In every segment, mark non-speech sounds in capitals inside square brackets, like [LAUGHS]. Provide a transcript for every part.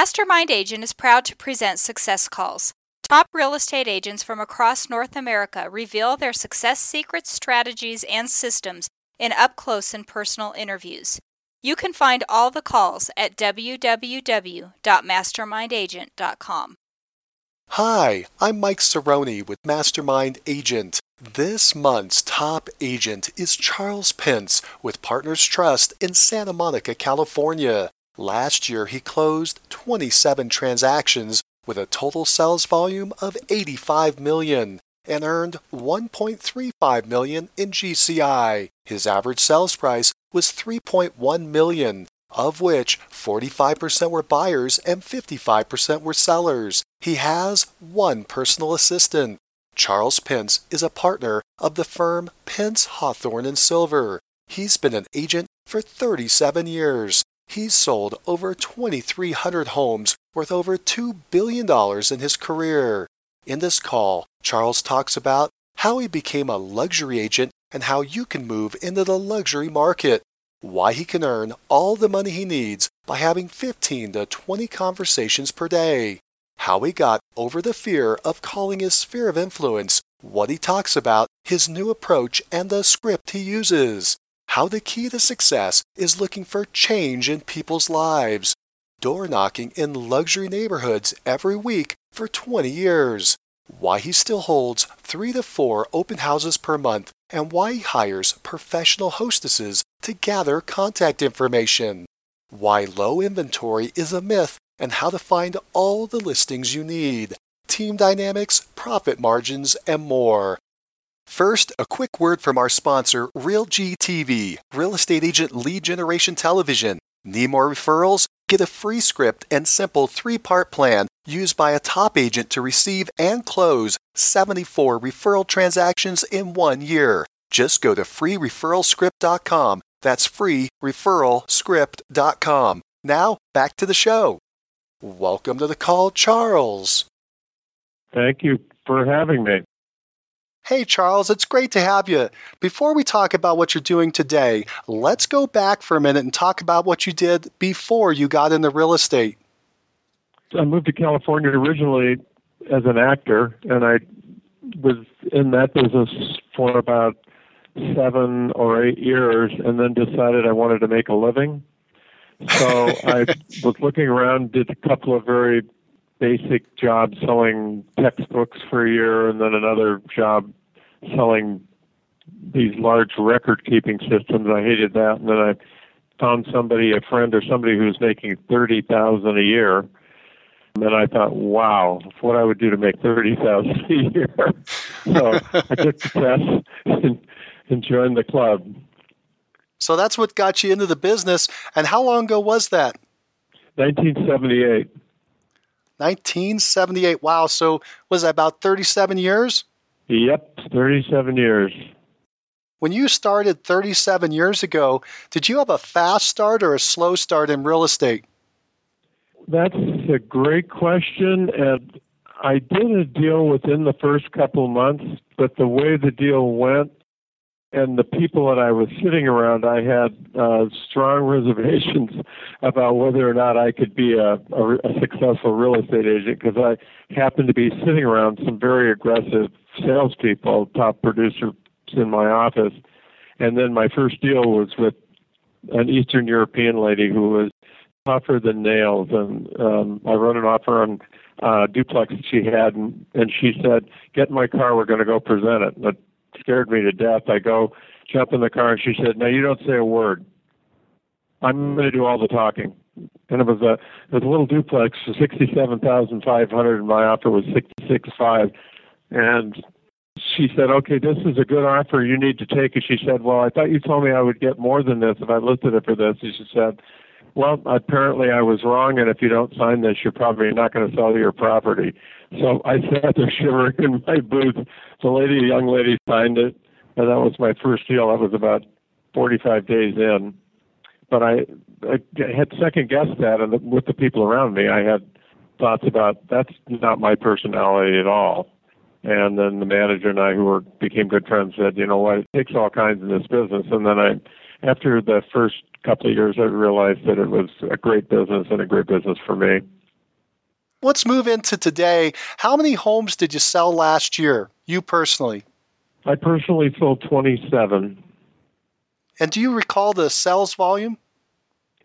Mastermind Agent is proud to present Success Calls. Top real estate agents from across North America reveal their success secrets, strategies, and systems in up close and personal interviews. You can find all the calls at www.mastermindagent.com. Hi, I'm Mike Cerrone with Mastermind Agent. This month's top agent is Charles Pence with Partners Trust in Santa Monica, California. Last year, he closed 27 transactions with a total sales volume of 85 million and earned 1.35 million in GCI. His average sales price was 3.1 million, of which 45% were buyers and 55% were sellers. He has one personal assistant. Charles Pence is a partner of the firm Pence Hathorn and Silver. He's been an agent for 37 years. He's sold over 2,300 homes worth over $2 billion in his career. In this call, Charles talks about how he became a luxury agent and how you can move into the luxury market, why he can earn all the money he needs by having 15 to 20 conversations per day, how he got over the fear of calling his sphere of influence, what he talks about, his new approach, and the script he uses how the key to success is looking for change in people's lives, door knocking in luxury neighborhoods every week for 20 years, why he still holds three to four open houses per month, and why he hires professional hostesses to gather contact information, why low inventory is a myth, and how to find all the listings you need, team dynamics, profit margins, and more. First, a quick word from our sponsor, RealG TV, Real Estate Agent Lead Generation Television. Need more referrals? Get a free script and simple three part plan used by a top agent to receive and close 74 referral transactions in one year. Just go to freereferralscript.com. That's freereferralscript.com. Now, back to the show. Welcome to the call, Charles. Thank you for having me. Hey, Charles, it's great to have you. Before we talk about what you're doing today, let's go back for a minute and talk about what you did before you got into real estate. I moved to California originally as an actor, and I was in that business for about seven or eight years, and then decided I wanted to make a living. So [LAUGHS] I was looking around, did a couple of very basic job selling textbooks for a year and then another job selling these large record keeping systems. I hated that. And then I found somebody, a friend or somebody who was making thirty thousand a year. And then I thought, wow, what I would do to make thirty thousand a year. [LAUGHS] so I took the test and, and joined the club. So that's what got you into the business. And how long ago was that? 1978. 1978. Wow. So was that about 37 years? Yep, 37 years. When you started 37 years ago, did you have a fast start or a slow start in real estate? That's a great question. And I did a deal within the first couple of months, but the way the deal went, and the people that I was sitting around, I had uh, strong [LAUGHS] reservations about whether or not I could be a, a, a successful real estate agent because I happened to be sitting around some very aggressive salespeople, top producers in my office. And then my first deal was with an Eastern European lady who was tougher than nails. And um, I wrote an offer on uh, duplex that she had, and, and she said, "Get in my car. We're going to go present it." But scared me to death. I go jump in the car, and she said, "Now you don't say a word. I'm going to do all the talking." And it was a it was a little duplex for sixty seven thousand five hundred, and my offer was sixty six five. And she said, "Okay, this is a good offer. You need to take it." She said, "Well, I thought you told me I would get more than this if I listed it for this." And she said, "Well, apparently I was wrong, and if you don't sign this, you're probably not going to sell your property." So I sat there [LAUGHS] shivering in my booth. The lady, a young lady, signed it, and that was my first deal. I was about 45 days in, but I, I had second guessed that, and with the people around me, I had thoughts about that's not my personality at all. And then the manager and I, who were became good friends, said, you know what, it takes all kinds in this business. And then I, after the first couple of years, I realized that it was a great business and a great business for me. let's move into today. How many homes did you sell last year, you personally? I personally sold 27. And do you recall the sales volume?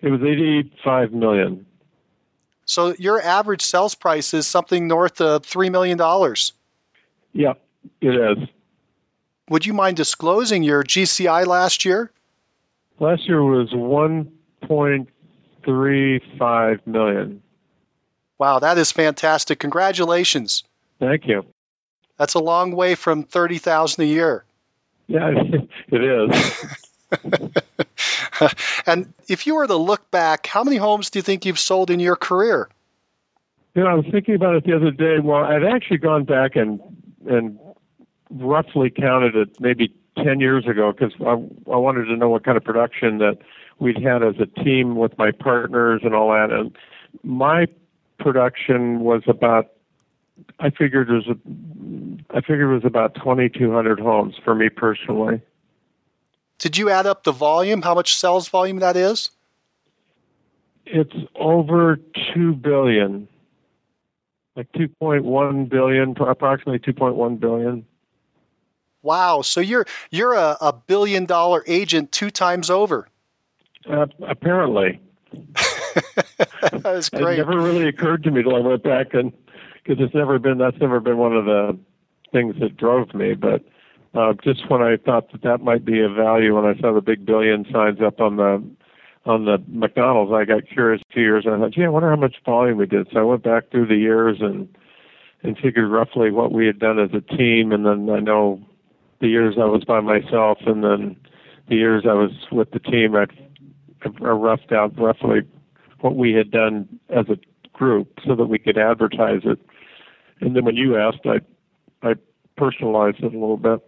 It was 85 million. So your average sales price is something north of $3 million. Yep, it is. Would you mind disclosing your GCI last year? Last year was 1.35 million. Wow, that is fantastic. Congratulations. Thank you. That's a long way from 30,000 a year. Yeah, [LAUGHS] it is. [LAUGHS] and if you were to look back, how many homes do you think you've sold in your career? You know, I was thinking about it the other day. Well, I'd actually gone back and and roughly counted it maybe 10 years ago because I, I wanted to know what kind of production that we'd had as a team with my partners and all that. And my production was about, I figured it was, a, I figured it was about 2,200 homes for me personally. Did you add up the volume? How much sales volume that is? It's over 2 billion. Like 2.1 billion, approximately 2.1 billion. Wow! So you're you're a, a billion dollar agent two times over. Uh, apparently. [LAUGHS] That's great. It never really occurred to me till I went back and because it's never been that's never been one of the things that drove me. But uh, just when I thought that that might be a value, when I saw the big billion signs up on the on the McDonald's, I got curious two years. And I thought, gee, I wonder how much volume we did. So I went back through the years and and figured roughly what we had done as a team, and then I know the years I was by myself, and then the years I was with the team, I, I roughed out roughly what we had done as a group so that we could advertise it. And then when you asked, I I personalized it a little bit.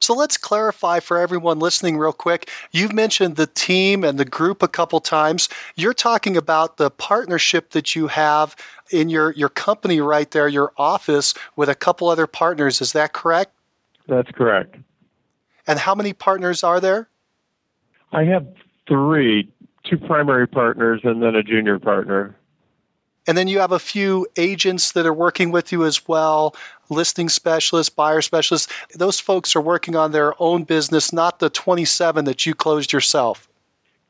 So let's clarify for everyone listening real quick. You've mentioned the team and the group a couple times. You're talking about the partnership that you have in your, your company right there, your office, with a couple other partners. Is that correct? That's correct. And how many partners are there? I have three two primary partners and then a junior partner. And then you have a few agents that are working with you as well, listing specialists, buyer specialists. Those folks are working on their own business, not the 27 that you closed yourself.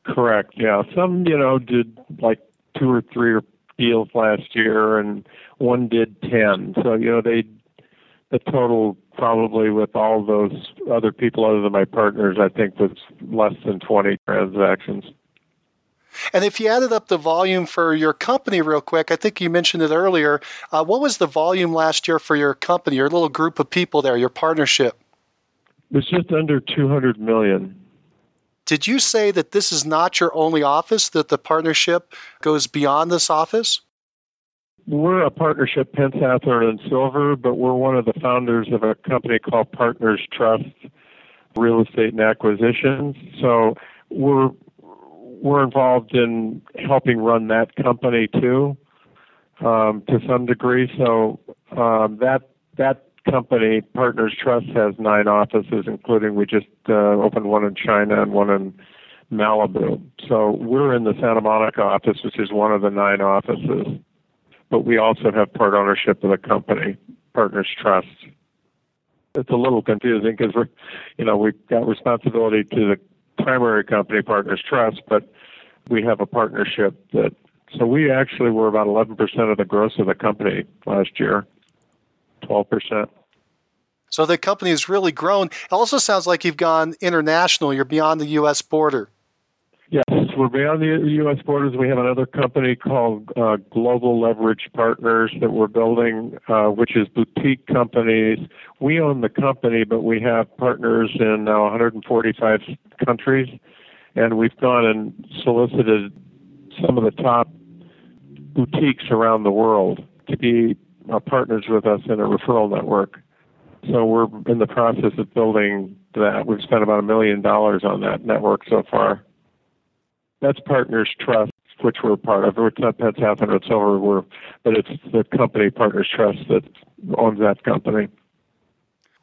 Correct. Yeah. Some, you know, did like two or three deals last year and one did 10. So, you know, they the total probably with all those other people other than my partners, I think was less than 20 transactions. And if you added up the volume for your company real quick, I think you mentioned it earlier. Uh, what was the volume last year for your company, your little group of people there, your partnership? It was just under 200 million. Did you say that this is not your only office, that the partnership goes beyond this office? We're a partnership, Pence Hathorn and Silver, but we're one of the founders of a company called Partners Trust Real Estate and Acquisitions. So we're we're involved in helping run that company too, um, to some degree. So um, that that company, Partners Trust, has nine offices, including we just uh, opened one in China and one in Malibu. So we're in the Santa Monica office, which is one of the nine offices. But we also have part ownership of the company, Partners Trust. It's a little confusing because we're, you know, we've got responsibility to the primary company, Partners Trust, but we have a partnership that, so we actually were about 11% of the gross of the company last year, 12%. So the company has really grown. It also sounds like you've gone international. You're beyond the U.S. border. We're beyond the U.S. borders. We have another company called uh, Global Leverage Partners that we're building, uh, which is boutique companies. We own the company, but we have partners in now 145 countries, and we've gone and solicited some of the top boutiques around the world to be uh, partners with us in a referral network. So we're in the process of building that. We've spent about a million dollars on that network so far. That's Partners Trust, which we're part of. It's not Pence Hathorn it's over, we're, but it's the company Partners Trust that owns that company.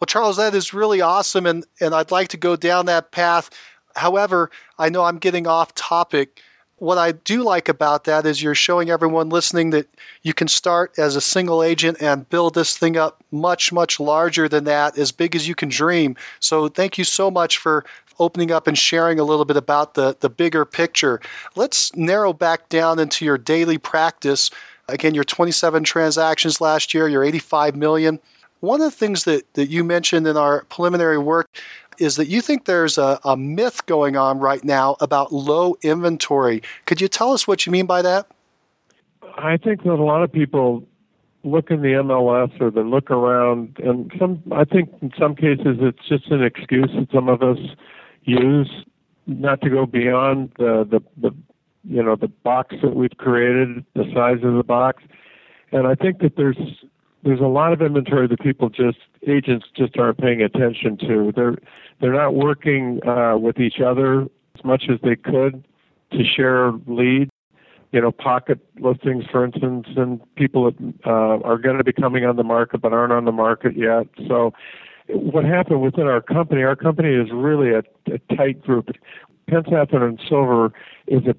Well, Charles, that is really awesome, and, and I'd like to go down that path. However, I know I'm getting off topic. What I do like about that is you're showing everyone listening that you can start as a single agent and build this thing up much, much larger than that, as big as you can dream. So thank you so much for opening up and sharing a little bit about the, the bigger picture. Let's narrow back down into your daily practice. Again, your 27 transactions last year, your 85 million. One of the things that, that you mentioned in our preliminary work is that you think there's a, a myth going on right now about low inventory. Could you tell us what you mean by that? I think that a lot of people look in the MLS or they look around, and some. I think in some cases it's just an excuse that some of us use not to go beyond the the, the you know the box that we've created, the size of the box, and I think that there's there's a lot of inventory that people just agents just aren't paying attention to. They're they're not working uh, with each other as much as they could to share leads. You know, pocket listings, for instance, and people that uh, are going to be coming on the market but aren't on the market yet. So, what happened within our company? Our company is really a, a tight group. Pence and Silver is a.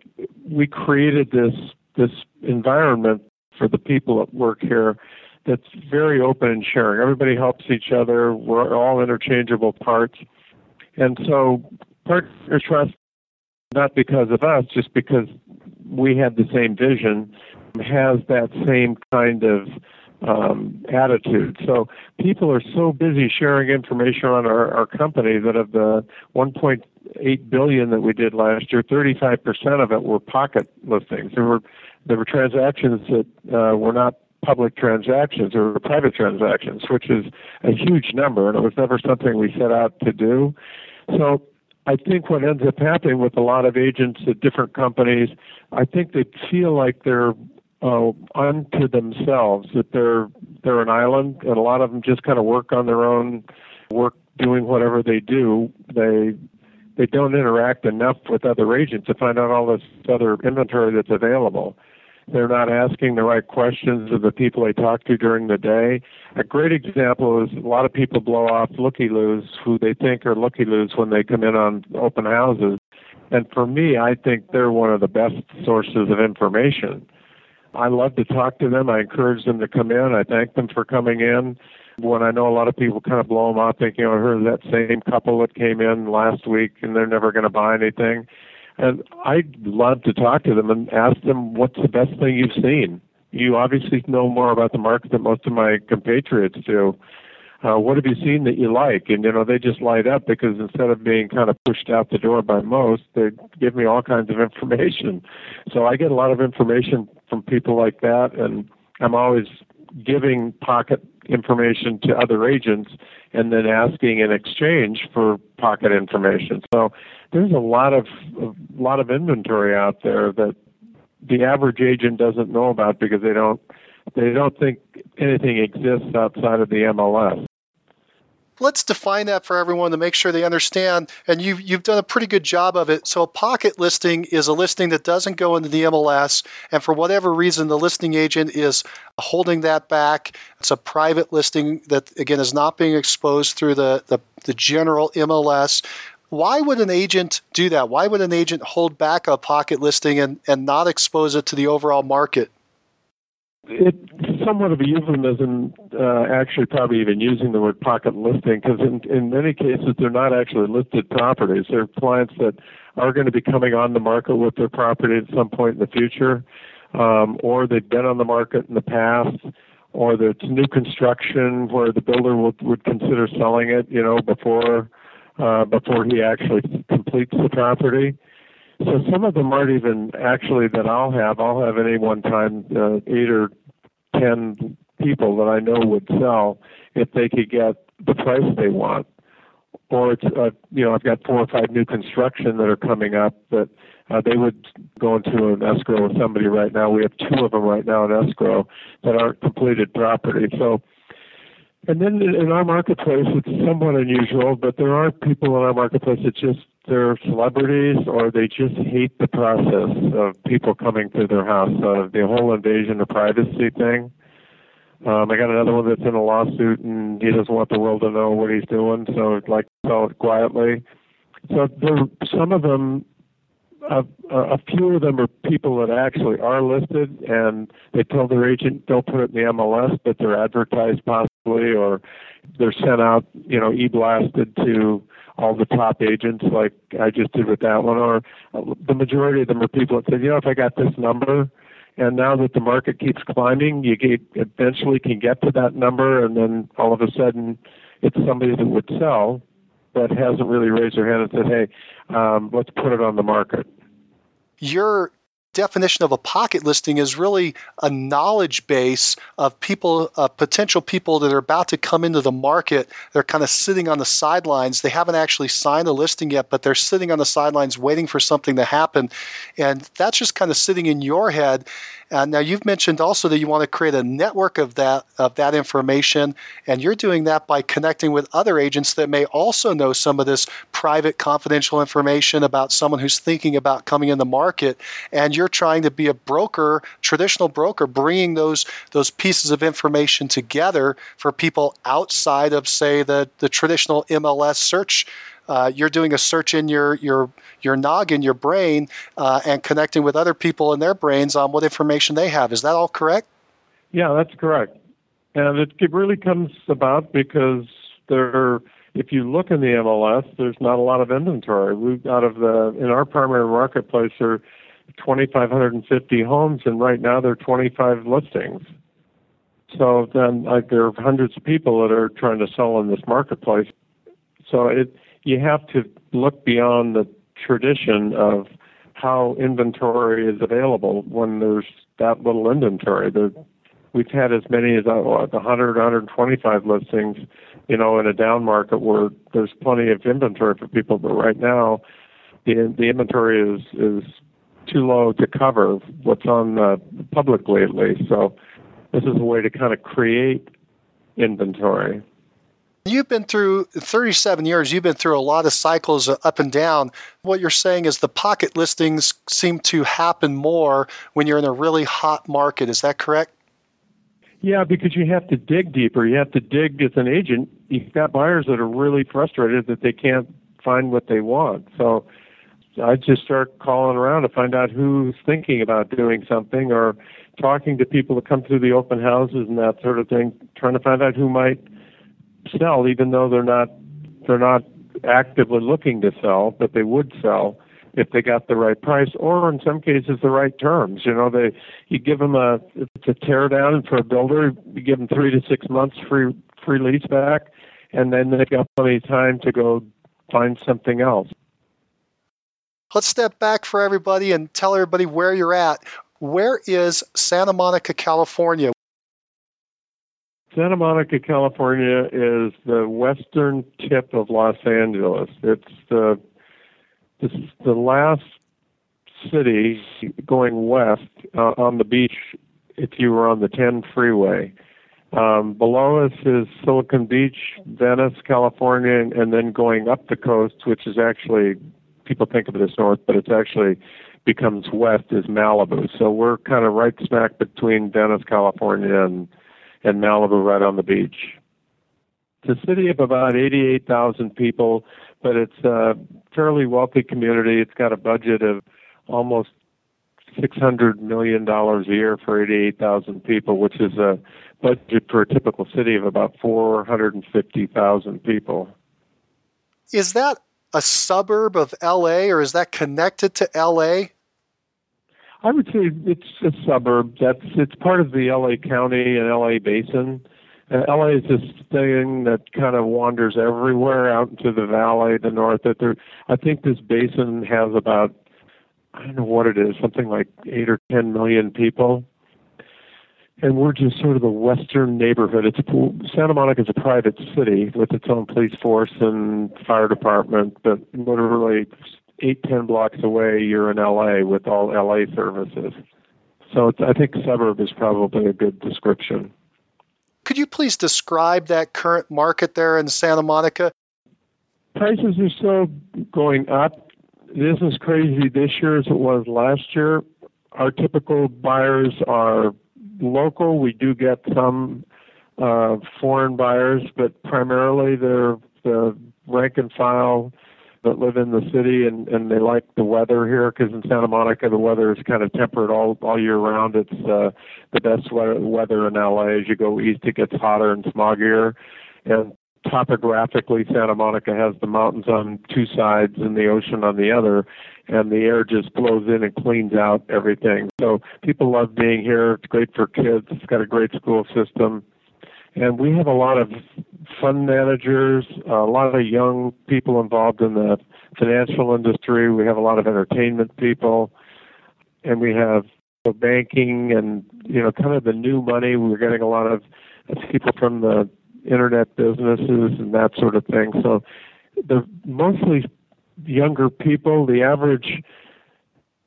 We created this this environment for the people that work here that's very open and sharing. Everybody helps each other. We're all interchangeable parts. And so partner trust, not because of us, just because we had the same vision, has that same kind of um, attitude. So people are so busy sharing information on our, our company that of the 1.8 billion that we did last year, 35% of it were pocket listings. There were there were transactions that uh, were not public transactions or private transactions, which is a huge number, and it was never something we set out to do. So I think what ends up happening with a lot of agents at different companies, I think they feel like they're uh, unto themselves, that they're they're an island, and a lot of them just kind of work on their own, work doing whatever they do. They they don't interact enough with other agents to find out all this other inventory that's available. They're not asking the right questions of the people they talk to during the day. A great example is a lot of people blow off looky loos who they think are looky loos when they come in on open houses. And for me, I think they're one of the best sources of information. I love to talk to them. I encourage them to come in. I thank them for coming in. When I know a lot of people kind of blow them off thinking, oh, I heard that same couple that came in last week and they're never going to buy anything. And I'd love to talk to them and ask them what's the best thing you've seen. You obviously know more about the market than most of my compatriots do. Uh, what have you seen that you like? And you know, they just light up because instead of being kind of pushed out the door by most, they give me all kinds of information. So I get a lot of information from people like that, and I'm always giving pocket information to other agents and then asking in exchange for pocket information. So there's a lot of a lot of inventory out there that the average agent doesn't know about because they don't they don't think anything exists outside of the MLS let's define that for everyone to make sure they understand. And you've, you've done a pretty good job of it. So, a pocket listing is a listing that doesn't go into the MLS, and for whatever reason, the listing agent is holding that back. It's a private listing that, again, is not being exposed through the, the, the general MLS. Why would an agent do that? Why would an agent hold back a pocket listing and, and not expose it to the overall market? It's somewhat of a euphemism, uh, actually, probably even using the word pocket listing, because in, in many cases they're not actually listed properties. They're clients that are going to be coming on the market with their property at some point in the future, um, or they've been on the market in the past, or it's new construction where the builder would, would consider selling it, you know, before uh, before he actually completes the property. So some of them aren't even actually that I'll have. I'll have any one time uh, eight or ten people that I know would sell if they could get the price they want. Or it's uh, you know I've got four or five new construction that are coming up that uh, they would go into an escrow with somebody right now. We have two of them right now in escrow that aren't completed property. So and then in our marketplace, it's somewhat unusual, but there are people in our marketplace that just they're celebrities or they just hate the process of people coming to their house. Uh, the whole invasion of privacy thing. Um, I got another one that's in a lawsuit and he doesn't want the world to know what he's doing, so I'd like to sell it quietly. So there, some of them a, a few of them are people that actually are listed, and they tell their agent don't put it in the MLS, but they're advertised possibly, or they're sent out, you know, e-blasted to all the top agents, like I just did with that one. Or the majority of them are people that said, you know, if I got this number, and now that the market keeps climbing, you get, eventually can get to that number, and then all of a sudden, it's somebody that would sell but hasn't really raised their hand and said, "Hey, um, let's put it on the market." Your definition of a pocket listing is really a knowledge base of people, uh, potential people that are about to come into the market. They're kind of sitting on the sidelines. They haven't actually signed a listing yet, but they're sitting on the sidelines waiting for something to happen. And that's just kind of sitting in your head. Uh, now you've mentioned also that you want to create a network of that of that information, and you're doing that by connecting with other agents that may also know some of this private, confidential information about someone who's thinking about coming in the market. And you're trying to be a broker, traditional broker, bringing those those pieces of information together for people outside of, say, the the traditional MLS search uh, you're doing a search in your your your noggin, your brain, uh, and connecting with other people in their brains on what information they have. Is that all correct? Yeah, that's correct. And it, really comes about because there, if you look in the MLS, there's not a lot of inventory. We out of the in our primary marketplace there are 2,550 homes, and right now there are 25 listings. So then, like, there are hundreds of people that are trying to sell in this marketplace. So it you have to look beyond the tradition of how inventory is available when there's that little inventory. The, we've had as many as uh, what, 100, 125 listings, you know, in a down market where there's plenty of inventory for people. But right now, the the inventory is is too low to cover what's on uh, publicly at least. So this is a way to kind of create inventory. You've been through 37 years, you've been through a lot of cycles up and down. What you're saying is the pocket listings seem to happen more when you're in a really hot market. Is that correct? Yeah, because you have to dig deeper. You have to dig as an agent. You've got buyers that are really frustrated that they can't find what they want. So I just start calling around to find out who's thinking about doing something or talking to people that come through the open houses and that sort of thing, trying to find out who might sell, even though they're not they're not actively looking to sell, but they would sell if they got the right price, or in some cases the right terms. You know, they you give them a it's a tear down for a builder, you give them three to six months free free lease back, and then they got plenty of time to go find something else. Let's step back for everybody and tell everybody where you're at. Where is Santa Monica, California? Santa Monica, California is the western tip of Los Angeles. It's the the last city going west uh, on the beach if you were on the 10 freeway. Um, below us is Silicon Beach, Venice, California, and, and then going up the coast, which is actually people think of it as north, but it's actually becomes west is Malibu. So we're kind of right smack between Venice, California, and and Malibu right on the beach. It's a city of about 88,000 people, but it's a fairly wealthy community. It's got a budget of almost $600 million a year for 88,000 people, which is a budget for a typical city of about 450,000 people. Is that a suburb of LA or is that connected to LA? I would say it's a suburb. That's it's part of the LA County and LA Basin. Uh, LA is this thing that kind of wanders everywhere out into the valley, the north. That there, I think this basin has about I don't know what it is, something like eight or ten million people, and we're just sort of the western neighborhood. It's Santa Monica is a private city with its own police force and fire department, but literally eight ten blocks away, you're in LA with all LA services. So I think suburb is probably a good description. Could you please describe that current market there in Santa Monica? Prices are still going up. It isn't as crazy this year as it was last year. Our typical buyers are local. We do get some uh, foreign buyers, but primarily they're the rank and file that live in the city and and they like the weather here because in Santa Monica the weather is kind of temperate all all year round. It's uh, the best weather, weather in LA. As you go east, it gets hotter and smoggier, and topographically, Santa Monica has the mountains on two sides and the ocean on the other, and the air just blows in and cleans out everything. So people love being here. It's great for kids. It's got a great school system. And we have a lot of fund managers, a lot of young people involved in the financial industry. We have a lot of entertainment people, and we have banking and you know kind of the new money. We're getting a lot of people from the internet businesses and that sort of thing. So they're mostly younger people. The average,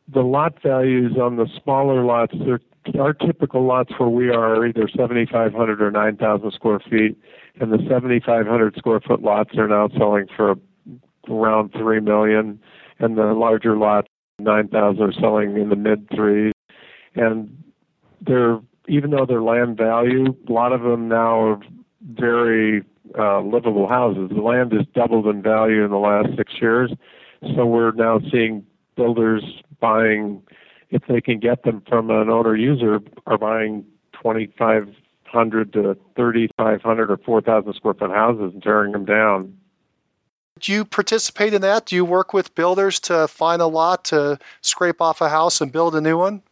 the lot values on the smaller lots, they're, our typical lots where we are are either 7,500 or 9,000 square feet, and the 7,500 square foot lots are now selling for around three million, and the larger lots, 9,000, are selling in the mid threes, and they're even though they're land value, a lot of them now are very uh, livable houses. The land has doubled in value in the last six years, so we're now seeing builders buying, if they can get them from an owner user, are buying 2,500 to 3,500 or 4,000 square foot houses and tearing them down. Do you participate in that? Do you work with builders to find a lot to scrape off a house and build a new one?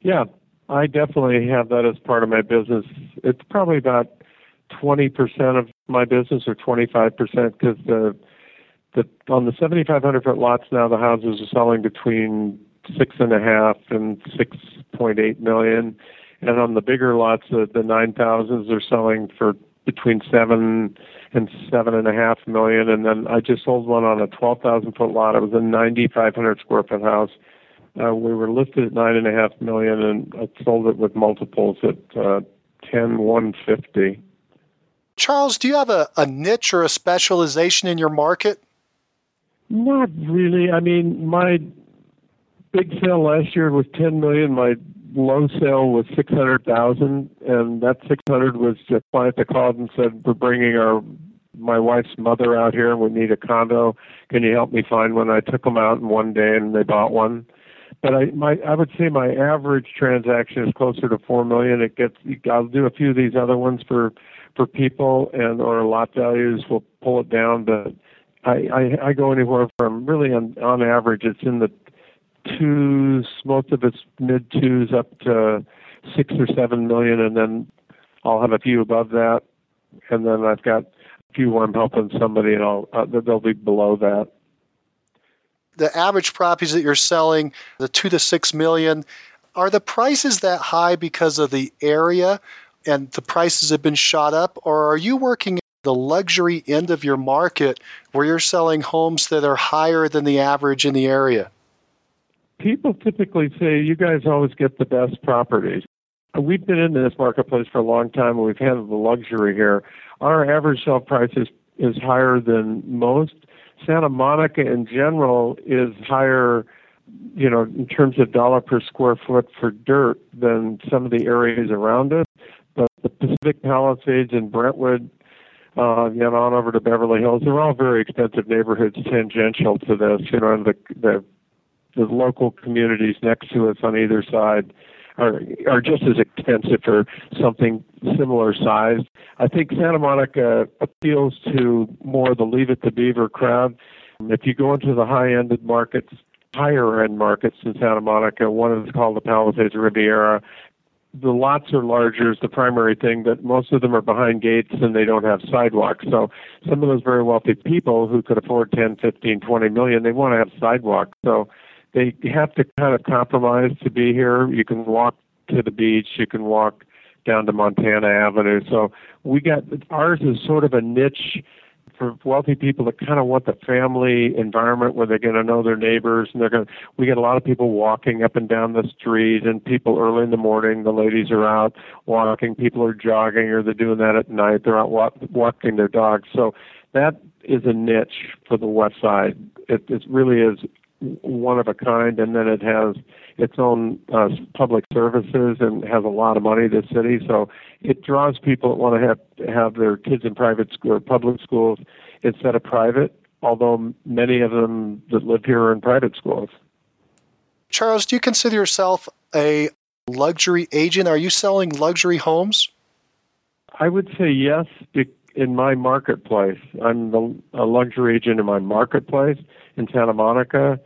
Yeah, I definitely have that as part of my business. It's probably about 20% of my business or 25% because the the on the 7,500 foot lots now the houses are selling between six and a half and 6.8 million, and on the bigger lots the the 9,000s are selling for between seven and seven and a half million. And then I just sold one on a 12,000 foot lot. It was a 9,500 square foot house. Uh, we were listed at nine and a half million, and I sold it with multiples at uh, 10, 150. Charles, do you have a, a niche or a specialization in your market? Not really. I mean, my big sale last year was 10 million. My low sale was 600,000, and that 600 was a client that called and said, "We're bringing our my wife's mother out here. And we need a condo. Can you help me find one?" I took them out in one day, and they bought one. But I my I would say my average transaction is closer to four million. It gets I'll do a few of these other ones for for people and or lot values will pull it down but I, I, I go anywhere from really on on average it's in the twos most of it's mid twos up to six or seven million and then I'll have a few above that. And then I've got a few where I'm helping somebody and I'll uh, they'll be below that. The average properties that you're selling the two to six million are the prices that high because of the area and the prices have been shot up, or are you working the luxury end of your market where you're selling homes that are higher than the average in the area? People typically say you guys always get the best properties. We've been in this marketplace for a long time and we've had the luxury here. Our average sale price is, is higher than most. Santa Monica in general is higher, you know, in terms of dollar per square foot for dirt than some of the areas around us But the Pacific Palisades and Brentwood, uh, you know, on over to Beverly Hills. They're all very expensive neighborhoods tangential to this. You know, and the the the local communities next to us on either side are are just as expensive for something similar size. I think Santa Monica appeals to more the Leave It to Beaver crowd. If you go into the high ended markets, higher end markets in Santa Monica, one is called the Palisades Riviera, the lots are larger is the primary thing, but most of them are behind gates and they don't have sidewalks. So some of those very wealthy people who could afford 10, 15, 20 million, they want to have sidewalks. So they have to kind of compromise to be here. You can walk to the beach, you can walk down to Montana Avenue. So we got ours is sort of a niche for wealthy people that kind of want the family environment where they're going to know their neighbors and they're going to we get a lot of people walking up and down the street and people early in the morning the ladies are out walking people are jogging or they're doing that at night they're out walk, walking their dogs so that is a niche for the west side it, it really is one of a kind, and then it has its own uh, public services and has a lot of money. The city, so it draws people that want to have have their kids in private school or public schools instead of private. although many of them that live here are in private schools. Charles, do you consider yourself a luxury agent? Are you selling luxury homes? I would say yes in my marketplace. I'm the, a luxury agent in my marketplace in Santa Monica.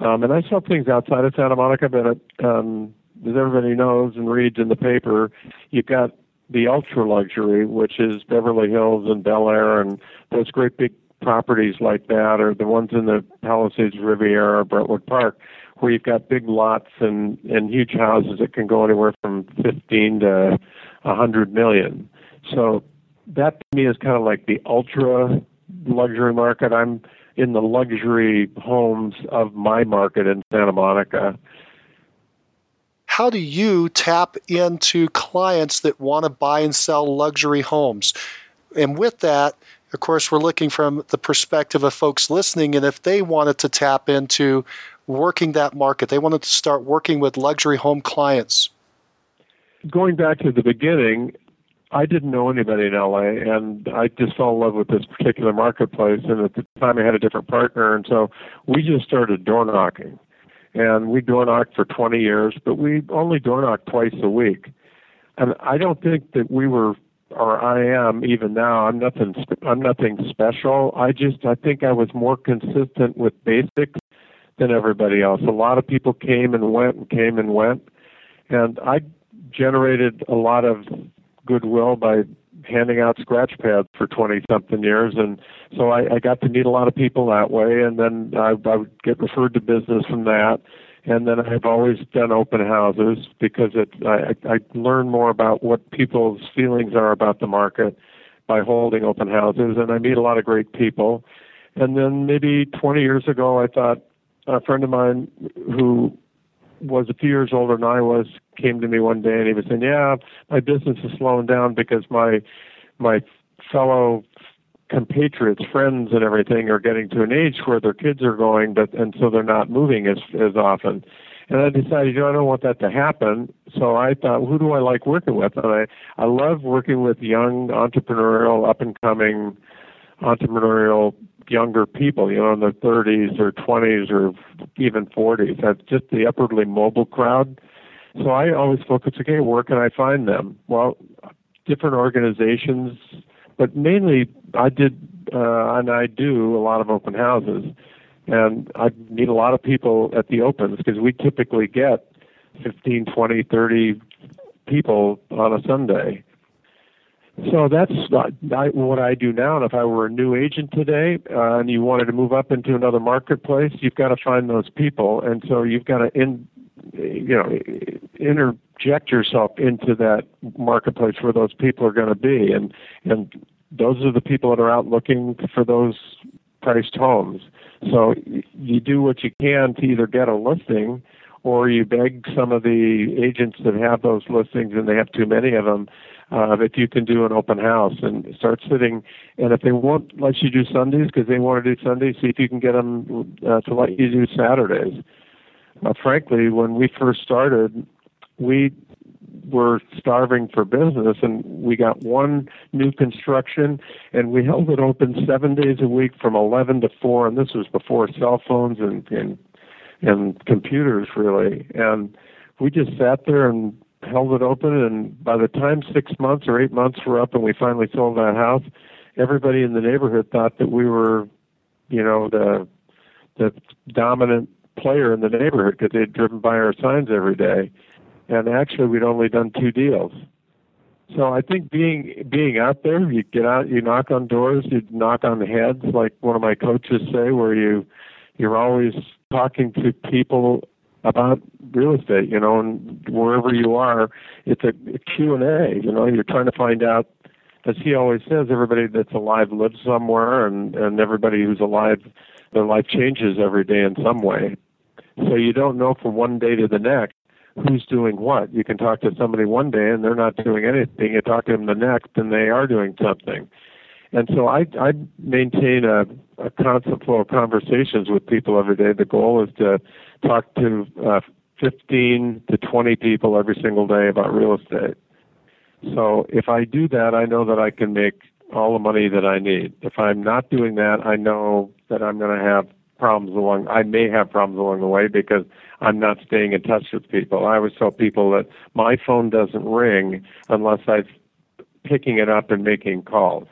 Um, and I sell things outside of Santa Monica, but um, as everybody knows and reads in the paper, you've got the ultra luxury, which is Beverly Hills and Bel Air and those great big properties like that, or the ones in the Palisades Riviera or Brentwood Park, where you've got big lots and and huge houses that can go anywhere from 15 to 100 million. So that to me is kind of like the ultra luxury market. I'm in the luxury homes of my market in Santa Monica how do you tap into clients that want to buy and sell luxury homes? And with that, of course, we're looking from the perspective of folks listening, and if they wanted to tap into working that market, they wanted to start working with luxury home clients. Going back to the beginning, I didn't know anybody in LA, and I just fell in love with this particular marketplace. And at the time, I had a different partner, and so we just started door knocking and we door knocked for 20 years, but we only door knocked twice a week. And I don't think that we were, or I am even now. I'm nothing. I'm nothing special. I just I think I was more consistent with basics than everybody else. A lot of people came and went and came and went, and I generated a lot of goodwill by handing out scratch pads for 20 something years. And so I, I got to meet a lot of people that way. And then I, I would get referred to business from that. And then I've always done open houses because it, I, I learn more about what people's feelings are about the market by holding open houses. And I meet a lot of great people. And then maybe 20 years ago, I thought a friend of mine who was a few years older than I was came to me one day and he was saying, "Yeah, my business is slowing down because my my fellow compatriots, friends, and everything are getting to an age where their kids are going, but and so they're not moving as as often." And I decided, you know, I don't want that to happen. So I thought, who do I like working with? And I I love working with young entrepreneurial, up and coming entrepreneurial younger people, you know, in their 30s or 20s or even 40s. That's just the upwardly mobile crowd. So I always focus, okay, where can I find them? Well, different organizations, but mainly I did uh, and I do a lot of open houses. And I meet a lot of people at the opens because we typically get 15, 20, 30 people on a Sunday. So that's not, I, what I do now. And if I were a new agent today uh, and you wanted to move up into another marketplace, you've got to find those people, and so you've got to in, you know, interject yourself into that marketplace where those people are going to be, and and those are the people that are out looking for those priced homes. So you do what you can to either get a listing or you beg some of the agents that have those listings and they have too many of them uh, if you can do an open house and start sitting. And if they won't let you do Sundays because they want to do Sundays, see if you can get them uh, to let you do Saturdays. Uh, frankly, when we first started, we were starving for business and we got one new construction and we held it open seven days a week from 11 to 4 and this was before cell phones and, and, and computers really. And we just sat there and held it open, and by the time six months or eight months were up, and we finally sold that house, everybody in the neighborhood thought that we were, you know, the the dominant player in the neighborhood because they'd driven by our signs every day, and actually we'd only done two deals. So I think being being out there, you get out, you knock on doors, you knock on the heads, like one of my coaches say, where you you're always talking to people about real estate, you know, and wherever you are, it's a, Q and A. You know, you're trying to find out, as he always says, everybody that's alive lives somewhere, and and everybody who's alive, their life changes every day in some way. So you don't know from one day to the next who's doing what. You can talk to somebody one day and they're not doing anything. You talk to them the next and they are doing something. And so I I maintain a, a constant flow of conversations with people every day. The goal is to talk to uh, 15 to 20 people every single day about real estate. So if I do that, I know that I can make all the money that I need. If I'm not doing that, I know that I'm going to have problems along. I may have problems along the way because I'm not staying in touch with people. I always tell people that my phone doesn't ring unless I'm picking it up and making calls.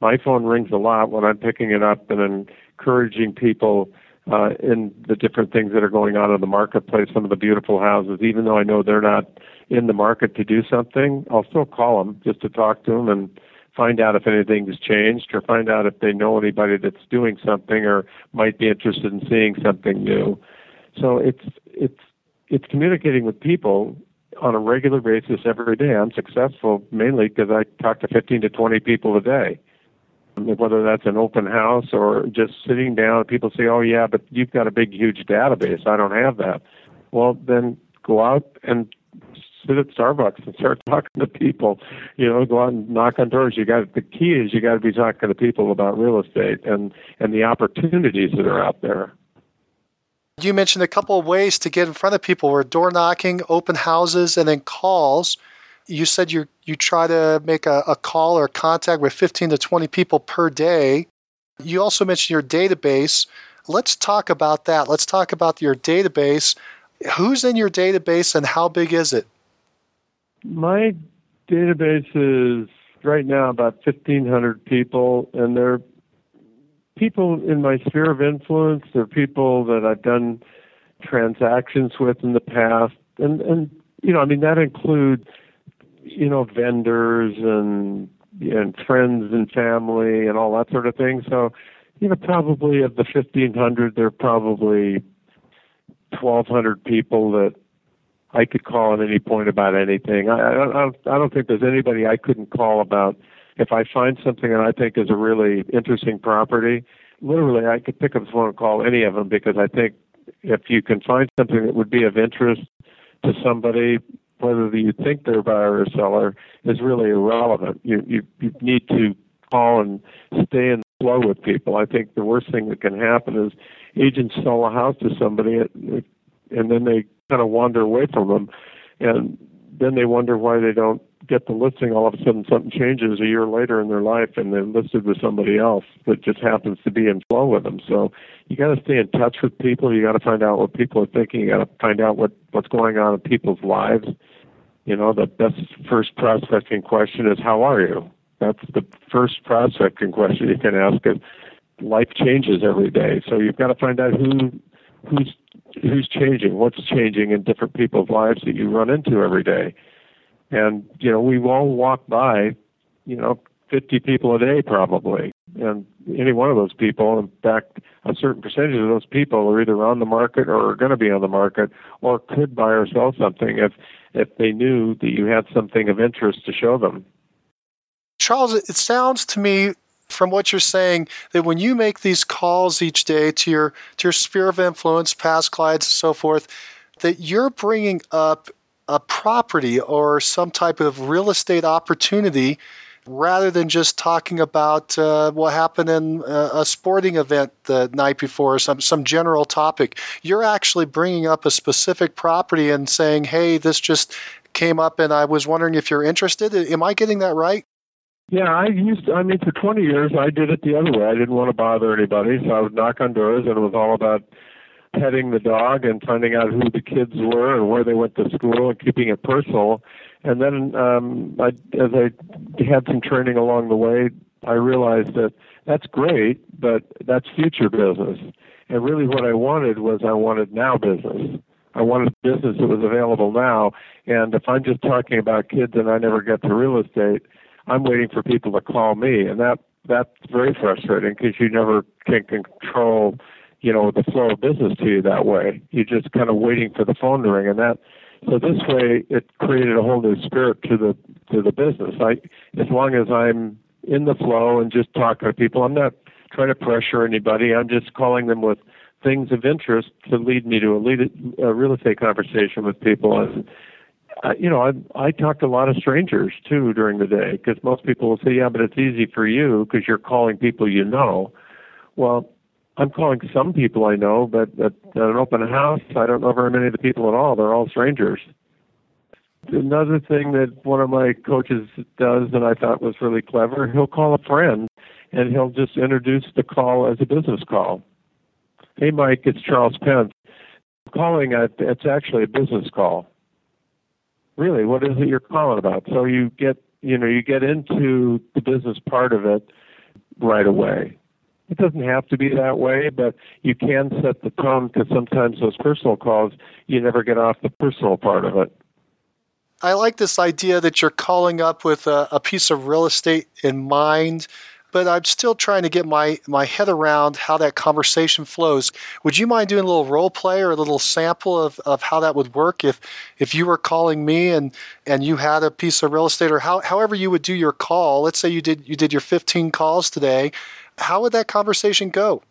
My phone rings a lot when I'm picking it up and encouraging people uh, in the different things that are going on in the marketplace, some of the beautiful houses, even though I know they're not in the market to do something, I'll still call them just to talk to them and find out if anything has changed or find out if they know anybody that's doing something or might be interested in seeing something new. So it's it's it's communicating with people on a regular basis every day. I'm successful mainly because I talk to 15 to 20 people a day whether that's an open house or just sitting down. People say, "Oh yeah, but you've got a big, huge database. I don't have that." Well, then go out and sit at Starbucks and start talking to people. You know, go out and knock on doors. You got the key is you got to be talking to people about real estate and and the opportunities that are out there. You mentioned a couple of ways to get in front of people were door knocking, open houses, and then calls you said you you try to make a, a call or contact with 15 to 20 people per day. You also mentioned your database. Let's talk about that. Let's talk about your database. Who's in your database and how big is it? My database is right now about 1,500 people, and they're people in my sphere of influence. They're people that I've done transactions with in the past, and and you know, I mean that includes you know, vendors and and friends and family and all that sort of thing. So, you know, probably of the 1,500, there are probably 1,200 people that I could call at any point about anything. I, I, I don't think there's anybody I couldn't call about if I find something that I think is a really interesting property. Literally, I could pick up the phone and call any of them because I think if you can find something that would be of interest to somebody, whether you think they're buyer or seller is really irrelevant. You, you, you need to call and stay in the flow with people. I think the worst thing that can happen is agents sell a house to somebody and then they kind of wander away from them and then they wonder why they don't get the listing. All of a sudden something changes a year later in their life and they're listed with somebody else that just happens to be in flow with them. So you got to stay in touch with people. You got to find out what people are thinking. You got to find out what what's going on in people's lives you know the best first prospecting question is how are you? That's the first prospecting question you can ask if life changes every day. So you've got to find out who who's who's changing what's changing in different people's lives that you run into every day. And, you know, we all walk by, you know, 50 people a day probably. And any one of those people, in fact, a certain percentage of those people are either on the market or are going to be on the market or could buy or sell something if, if they knew that you had something of interest to show them. Charles, it sounds to me from what you're saying that when you make these calls each day to your to your sphere of influence, past clients, and so forth, that you're bringing up a property or some type of real estate opportunity rather than just talking about uh, what happened in a, a, sporting event the night before or some, some general topic. You're actually bringing up a specific property and saying, hey, this just came up and I was wondering if you're interested. Am I getting that right? Yeah, I used to, I mean, for 20 years, I did it the other way. I didn't want to bother anybody, so I would knock on doors and it was all about petting the dog and finding out who the kids were and where they went to school and keeping it personal. And then um, I, as I had some training along the way, I realized that that's great, but that's future business. And really, what I wanted was I wanted now business. I wanted business that was available now. And if I'm just talking about kids and I never get to real estate, I'm waiting for people to call me, and that that's very frustrating because you never can control you know the flow of business to you that way. You're just kind of waiting for the phone to ring, and that so this way it created a whole new spirit to the to the business. I as long as I'm in the flow and just talking to people, I'm not trying to pressure anybody. I'm just calling them with things of interest to lead me to a, lead, a real estate conversation with people. And uh, you know, I I talk to a lot of strangers too during the day because most people will say, yeah, but it's easy for you because you're calling people you know. Well, I'm calling some people I know, but at, at an open house, I don't know very many of the people at all. They're all strangers. Another thing that one of my coaches does that I thought was really clever, he'll call a friend and he'll just introduce the call as a business call. Hey, Mike, it's Charles Pence. calling, a, it's actually a business call. Really, what is it you're calling about? So you get, you know, you get into the business part of it right away. It doesn't have to be that way, but you can set the tone because sometimes those personal calls, you never get off the personal part of it. I like this idea that you're calling up with a, a, piece of real estate in mind, but I'm still trying to get my, my head around how that conversation flows. Would you mind doing a little role play or a little sample of, of how that would work if if you were calling me and, and you had a piece of real estate or how, however you would do your call? Let's say you did you did your 15 calls today. How would that conversation go?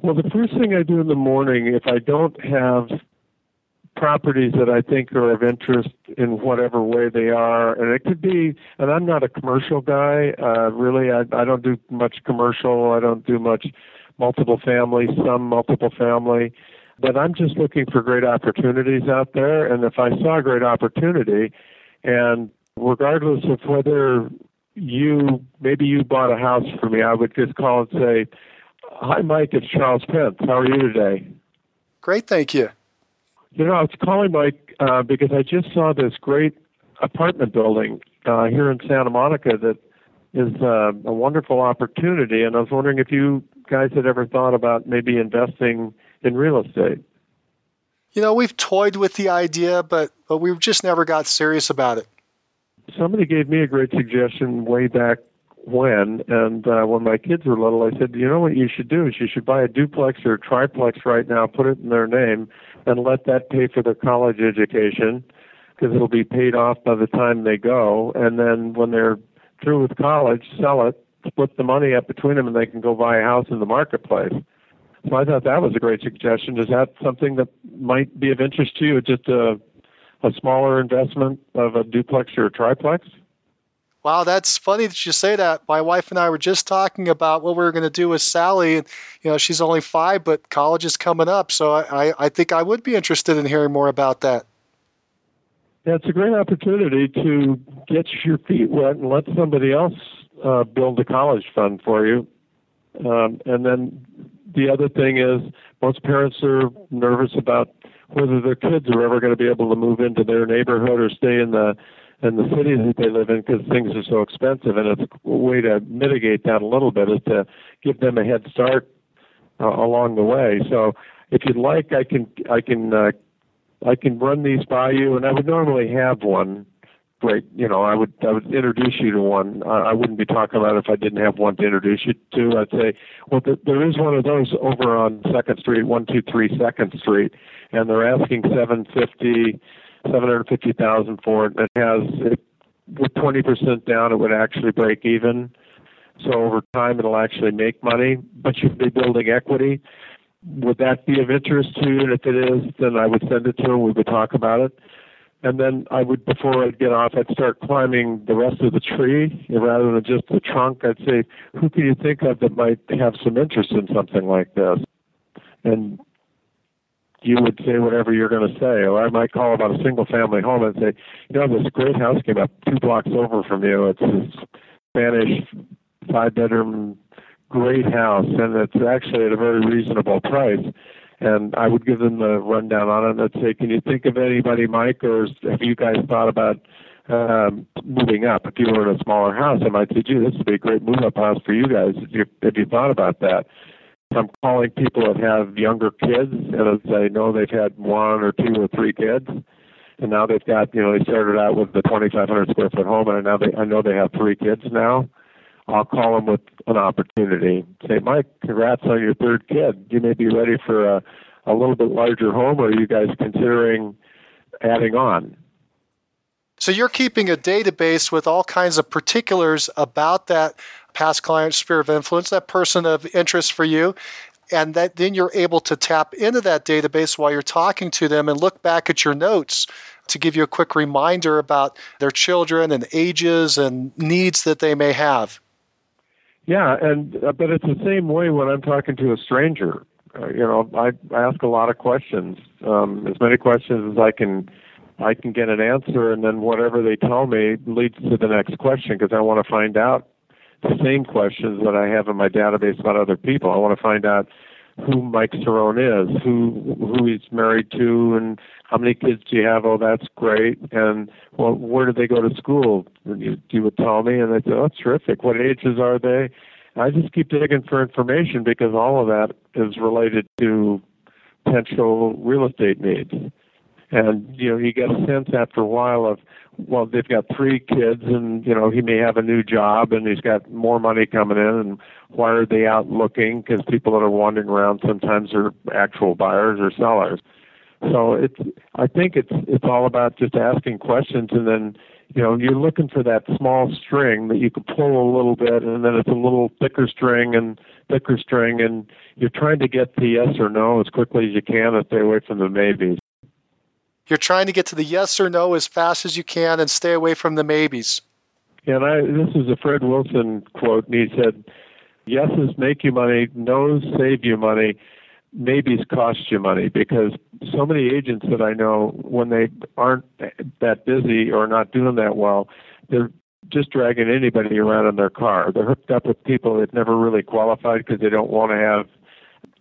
Well, the first thing I do in the morning, if I don't have properties that I think are of interest in whatever way they are, and it could be. And I'm not a commercial guy, uh, really. I, I don't do much commercial. I don't do much multiple family, some multiple family. But I'm just looking for great opportunities out there. And if I saw a great opportunity, and regardless of whether you maybe you bought a house for me, I would just call and say, "Hi, Mike. It's Charles Pence. How are you today?" Great, thank you. You know, I was calling Mike uh, because I just saw this great apartment building uh, here in Santa Monica that is uh, a wonderful opportunity, and I was wondering if you guys had ever thought about maybe investing in real estate. You know, we've toyed with the idea, but but we've just never got serious about it. Somebody gave me a great suggestion way back when, and uh, when my kids were little, I said, you know what you should do is you should buy a duplex or a triplex right now, put it in their name, and let that pay for their college education because it'll be paid off by the time they go. And then when they're through with college, sell it, split the money up between them, and they can go buy a house in the marketplace. So I thought that was a great suggestion. Is that something that might be of interest to you? Just a, a smaller investment of a duplex or a triplex? Wow, that's funny that you say that. My wife and I were just talking about what we were going to do with Sally, and you know she's only five, but college is coming up, so I, I think I would be interested in hearing more about that. Yeah, it's a great opportunity to get your feet wet and let somebody else uh, build a college fund for you. Um, and then the other thing is, most parents are nervous about whether their kids are ever going to be able to move into their neighborhood or stay in the in the cities that they live in because things are so expensive. And it's a way to mitigate that a little bit is to give them a head start uh, along the way. So if you'd like, I can I can uh, I can run these by you, and I would normally have one. Great, you know, I would I would introduce you to one. I, I wouldn't be talking about it if I didn't have one to introduce you to. I'd say, well, th- there is one of those over on Second Street, one two three Second Street, and they're asking seven fifty 750,000 for it. It has it, with 20% down, it would actually break even. So over time, it'll actually make money, but you'd be building equity. Would that be of interest to you? And if it is, then I would send it to him. We would talk about it. And then I would, before I'd get off, I'd start climbing the rest of the tree rather than just the trunk. I'd say, who can you think of that might have some interest in something like this? And you would say whatever you're going to say. Or I might call about a single family home and say, you know, this great house came up two blocks over from you. It's this Spanish five bedroom great house and it's actually at a very reasonable price. And I would give them the rundown on it and I'd say, Can you think of anybody, Mike, or have you guys thought about um, moving up? If you were in a smaller house, I might say, gee, this would be a great move up house for you guys. Have you, have you thought about that? I'm calling people that have younger kids, and I know they've had one or two or three kids, and now they've got you know they started out with the 2,500 square foot home, and now they I know they have three kids now. I'll call them with an opportunity. Say, Mike, congrats on your third kid. You may be ready for a a little bit larger home, or are you guys considering adding on? So you're keeping a database with all kinds of particulars about that past client sphere of influence, that person of interest for you, and that then you're able to tap into that database while you're talking to them and look back at your notes to give you a quick reminder about their children and ages and needs that they may have. Yeah, and uh, but it's the same way when I'm talking to a stranger. Uh, you know, I, I ask a lot of questions, um, as many questions as I can I can get an answer, and then whatever they tell me leads to the next question because I want to find out the same questions that I have in my database about other people. I want to find out who Mike Cerrone is, who who he's married to, and how many kids do you have? Oh, that's great. And well, where do they go to school? And you, you would tell me, and I'd say, oh, that's terrific. What ages are they? I just keep digging for information because all of that is related to potential real estate needs. And you know, you get a sense after a while of well, they've got three kids, and you know, he may have a new job, and he's got more money coming in, and why are they out looking? Because people that are wandering around sometimes are actual buyers or sellers. So it's I think it's it's all about just asking questions and then you know you're looking for that small string that you can pull a little bit and then it's a little thicker string and thicker string and you're trying to get the yes or no as quickly as you can and stay away from the maybes. You're trying to get to the yes or no as fast as you can and stay away from the maybes. Yeah, and I this is a Fred Wilson quote and he said yeses make you money, no's save you money maybes cost you money because so many agents that I know, when they aren't that busy or not doing that well, they're just dragging anybody around in their car. They're hooked up with people that never really qualified because they don't want to have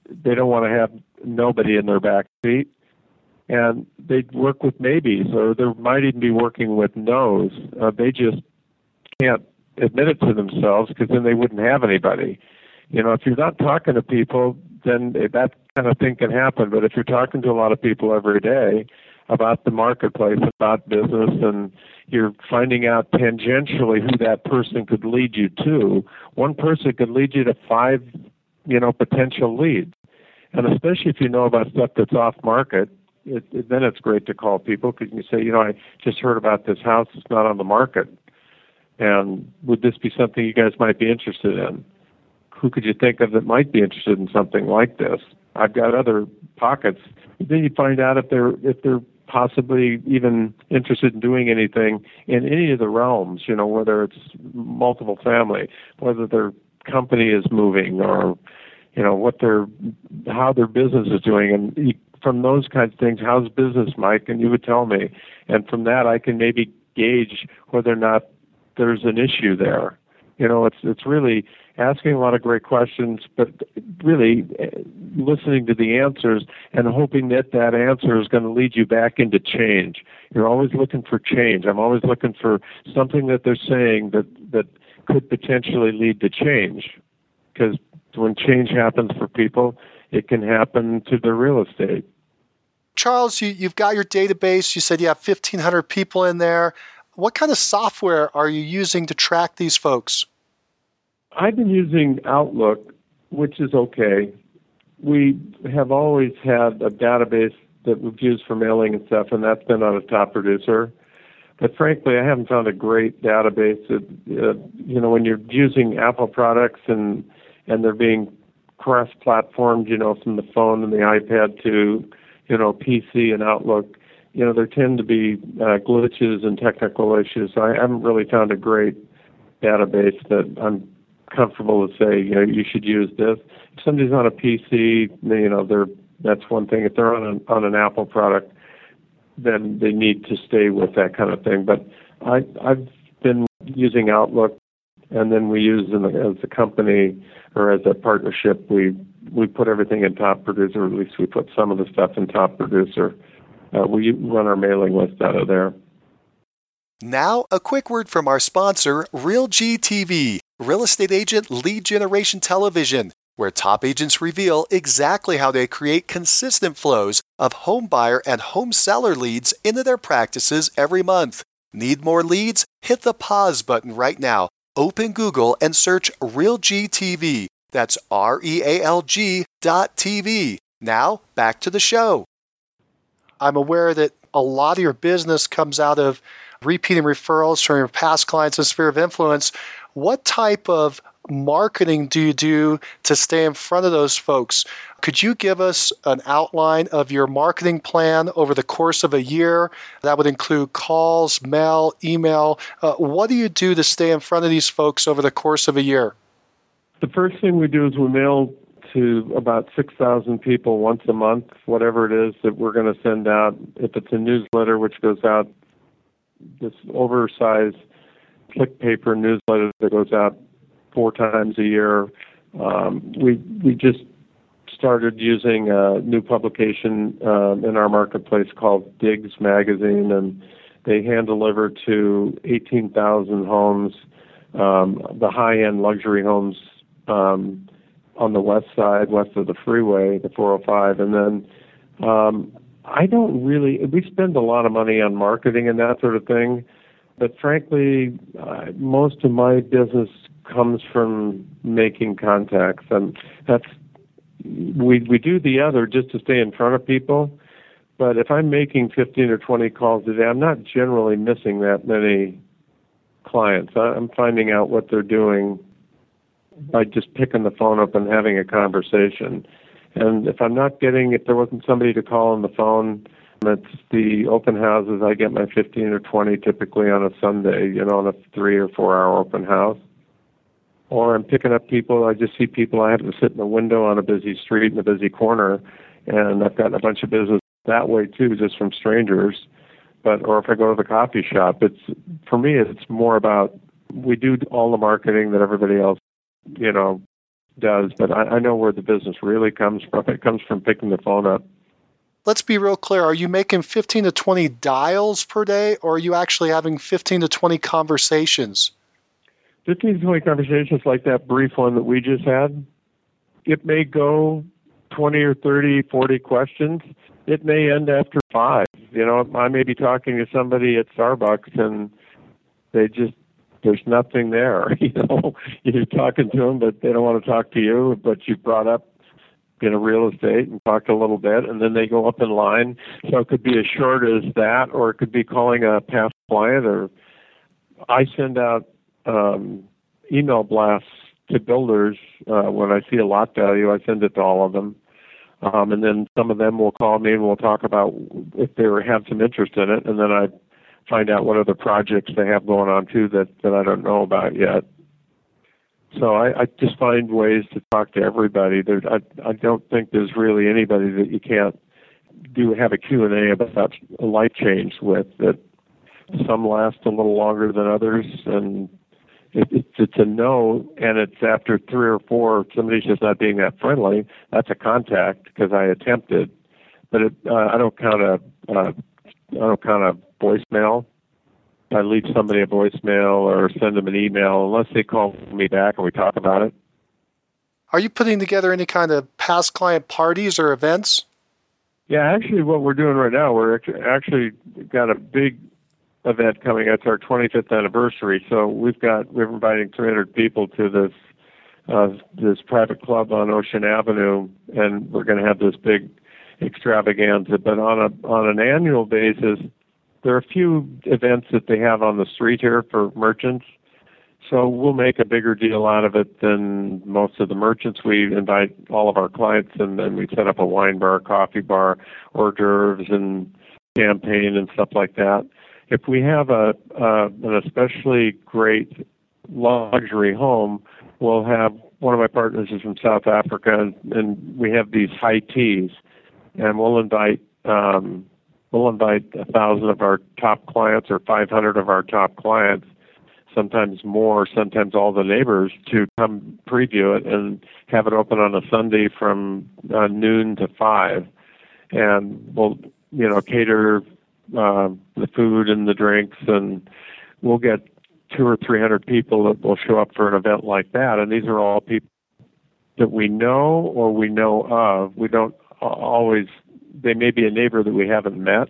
they don't want to have nobody in their back seat. And they work with maybes, or they might even be working with no's. Uh, they just can't admit it to themselves because then they wouldn't have anybody. You know, if you're not talking to people, then that kind of thing can happen. But if you're talking to a lot of people every day about the marketplace, about business, and you're finding out tangentially who that person could lead you to, one person could lead you to five, you know, potential leads. And especially if you know about stuff that's off market, it, it, then it's great to call people because you say, you know, I just heard about this house; it's not on the market, and would this be something you guys might be interested in? who could you think of that might be interested in something like this? I've got other pockets. Then you find out if they're if they're possibly even interested in doing anything in any of the realms, you know, whether it's multiple family, whether their company is moving or you know what their how their business is doing and from those kinds of things how's business mike and you would tell me and from that i can maybe gauge whether or not there's an issue there you know it's it's really asking a lot of great questions, but really eh, listening to the answers and hoping that that answer is going to lead you back into change. You're always looking for change. I'm always looking for something that they're saying that that could potentially lead to change, because when change happens for people, it can happen to their real estate. Charles, you, you've got your database. You said you have 1,500 people in there. What kind of software are you using to track these folks? I've been using Outlook, which is okay. We have always had a database that we've used for mailing and stuff, and that's been on a top producer. But frankly, I haven't found a great database. That, uh, you know, when you're using Apple products and and they're being cross-platformed, you know, from the phone and the iPad to you know PC and Outlook, you know, there tend to be uh, glitches and technical issues. I haven't really found a great database that I'm comfortable to say, you know, you should use this. If somebody's on a PC, you know, they're that's one thing. If they're on an on an Apple product, then they need to stay with that kind of thing. But I I've been using Outlook, and then we use in the, as a company or as a partnership, we we put everything in Top Producer. At least we put some of the stuff in Top Producer. Uh, we run our mailing list out of there. Now, a quick word from our sponsor, RealG TV, real estate agent lead generation television, where top agents reveal exactly how they create consistent flows of home buyer and home seller leads into their practices every month. Need more leads? Hit the pause button right now. Open Google and search RealG TV. That's R E A L G dot TV. Now, back to the show. I'm aware that a lot of your business comes out of repeating referrals from your past clients and sphere of influence. What type of marketing do you do to stay in front of those folks? Could you give us an outline of your marketing plan over the course of a year? That would include calls, mail, email. Uh, what do you do to stay in front of these folks over the course of a year? The first thing we do is we mail to about 6,000 people once a month, whatever it is that we're going to send out. If it's a newsletter, which goes out this oversized click paper newsletter that goes out four times a year. Um, we we just started using a new publication um, in our marketplace called Digs Magazine, and they hand deliver to 18,000 homes, um, the high-end luxury homes um, on the west side, west of the freeway, the 405, and then um, I don't really. We spend a lot of money on marketing and that sort of thing, but frankly, uh, most of my business comes from making contacts, and that's we we do the other just to stay in front of people. But if I'm making 15 or 20 calls a day, I'm not generally missing that many clients. I'm finding out what they're doing by just picking the phone up and having a conversation. And if I'm not getting, if there wasn't somebody to call on the phone, it's the open houses. I get my 15 or 20 typically on a Sunday, you know, on a three or four hour open house. Or I'm picking up people. I just see people. I have to sit in the window on a busy street in a busy corner, and I've gotten a bunch of business that way too, just from strangers. But or if I go to the coffee shop, it's for me. It's more about we do all the marketing that everybody else, you know, does, but I, I know where the business really comes from. It comes from picking the phone up. Let's be real clear. Are you making 15 to 20 dials per day, or are you actually having 15 to 20 conversations? 15 to 20 conversations like that brief one that we just had. It may go 20 or 30, 40 questions. It may end after five. You know, I may be talking to somebody at Starbucks and they just there's nothing there. [LAUGHS] You know, you're talking to them, but they don't want to talk to you. But you brought up you know real estate and talked a little bit, and then they go up in line. So it could be as short as that, or it could be calling a past client. Or I send out um, email blasts to builders uh, when I see a lot value. I send it to all of them. Um, and then some of them will call me and we'll talk about if they have some interest in it, and then I find out what other projects they have going on too that that I don't know about yet. So I, I just find ways to talk to everybody. There, I I don't think there's really anybody that you can't do have a Q and A about a life change with. That some last a little longer than others, and it, it's it's a no, and it's after three or four. Somebody's just not being that friendly. That's a contact because I attempted, but it, uh, I don't count a uh, I don't count a voicemail. I leave somebody a voicemail or send them an email unless they call me back and we talk about it. Are you putting together any kind of past client parties or events? Yeah, actually, what we're doing right now, we're actually got a big event coming. It's our 25th anniversary, so we've got we're inviting 300 people to this uh, this private club on Ocean Avenue, and we're going to have this big extravaganza. But on a on an annual basis, there are a few events that they have on the street here for merchants. So we'll make a bigger deal out of it than most of the merchants. We invite all of our clients, and then we set up a wine bar, coffee bar, hors d'oeuvres, and champagne and stuff like that. If we have a uh, an especially great luxury home, we'll have one of my partners is from South Africa, and, and we have these high teas, and we'll invite um, we'll invite a thousand of our top clients or 500 of our top clients, sometimes more, sometimes all the neighbors to come preview it and have it open on a Sunday from uh, noon to five, and we'll you know cater uh, the food and the drinks, and we'll get two or three hundred people that will show up for an event like that, and these are all people that we know or we know of. We don't always they may be a neighbor that we haven't met.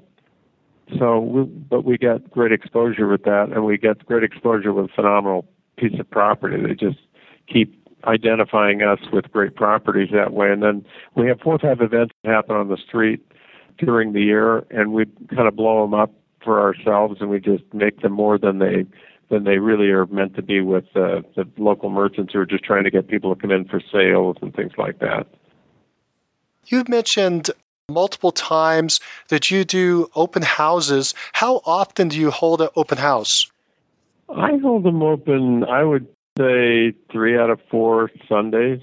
So, we, but we get great exposure with that, and we get great exposure with a phenomenal piece of property. They just keep identifying us with great properties that way. And then we have four or five events that happen on the street during the year, and we kind of blow them up for ourselves, and we just make them more than they than they really are meant to be with uh, the local merchants who are just trying to get people to come in for sales and things like that. You've mentioned multiple times that you do open houses. How often do you hold an open house? I hold them open, I would say three out of four Sundays.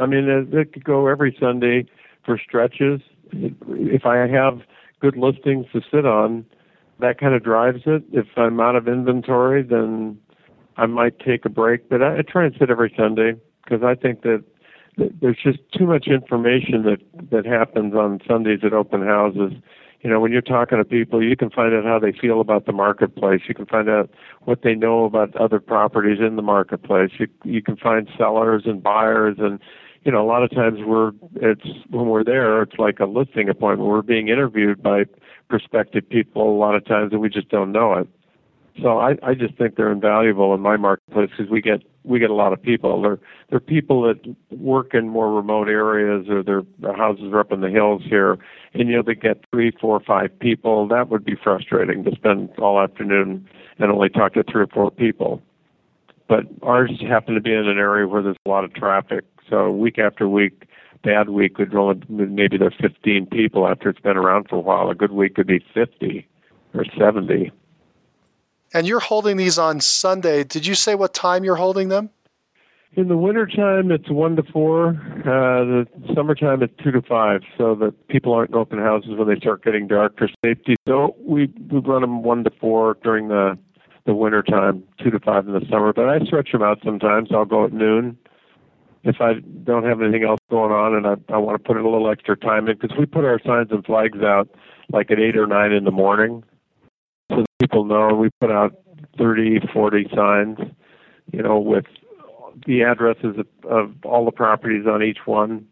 I mean, it, it could go every Sunday for stretches. If I have good listings to sit on, that kind of drives it. If I'm out of inventory, then I might take a break, but I, I try and sit every Sunday because I think that, that there's just too much information that that happens on Sundays at open houses. You know, when you're talking to people, you can find out how they feel about the marketplace. You can find out what they know about other properties in the marketplace. You you can find sellers and buyers and you know, a lot of times we're it's when we're there, it's like a listing appointment. We're being interviewed by prospective people a lot of times, and we just don't know it. So I, I just think they're invaluable in my marketplace because we get we get a lot of people. They're they're people that work in more remote areas or their, their houses are up in the hills here, and you know they get three, four, five people. That would be frustrating to spend all afternoon and only talk to three or four people. But ours happen to be in an area where there's a lot of traffic, so week after week, bad week could only maybe there's 15 people after it's been around for a while. A good week could be 50 or 70. And you're holding these on Sunday. Did you say what time you're holding them? In the wintertime, it's 1 to 4. Uh, the summertime, it's 2 to 5, so that people aren't in open houses when they start getting dark for safety. So we, we run them 1 to 4 during the, the wintertime, 2 to 5 in the summer. But I stretch them out sometimes. I'll go at noon if I don't have anything else going on and I, I want to put a little extra time in, because we put our signs and flags out like at 8 or 9 in the morning so people know we put out 30, 40 signs, you know, with the addresses of, of all the properties on each one.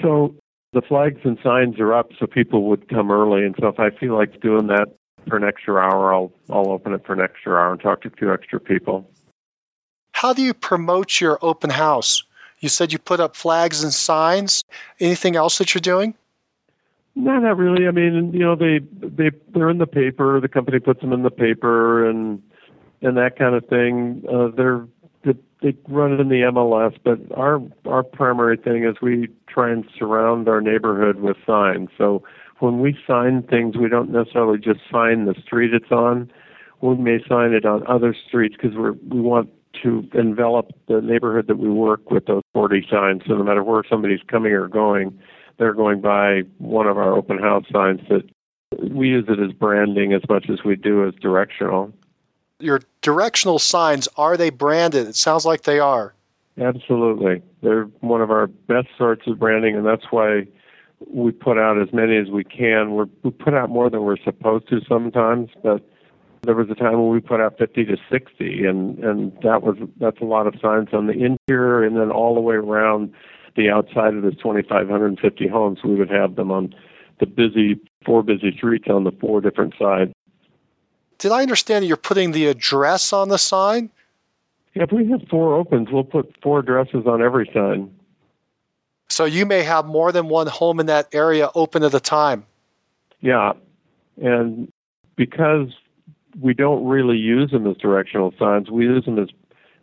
So the flags and signs are up so people would come early. And so if I feel like doing that for an extra hour, I'll, I'll open it for an extra hour and talk to few extra people. How do you promote your open house? You said you put up flags and signs. Anything else that you're doing? No, not really. I mean, you know, they they they're in the paper. The company puts them in the paper and and that kind of thing. Uh, they're they, they run it in the MLS, but our our primary thing is we try and surround our neighborhood with signs. So when we sign things, we don't necessarily just sign the street it's on. We may sign it on other streets because we we want to envelop the neighborhood that we work with those 40 signs. So no matter where somebody's coming or going, they're going by one of our open house signs that we use it as branding as much as we do as directional. Your directional signs, are they branded? It sounds like they are. Absolutely. They're one of our best sorts of branding, and that's why we put out as many as we can. We're, we put out more than we're supposed to sometimes, but there was a time when we put out 50 to 60, and and that was that's a lot of signs on the interior, and then all the way around the outside of the 2,550 homes. We would have them on the busy four busy streets on the four different sides. Did I understand you're putting the address on the sign? Yeah, if we have four opens, we'll put four addresses on every sign. So you may have more than one home in that area open at a time. Yeah, and because we don't really use them as directional signs. We use them as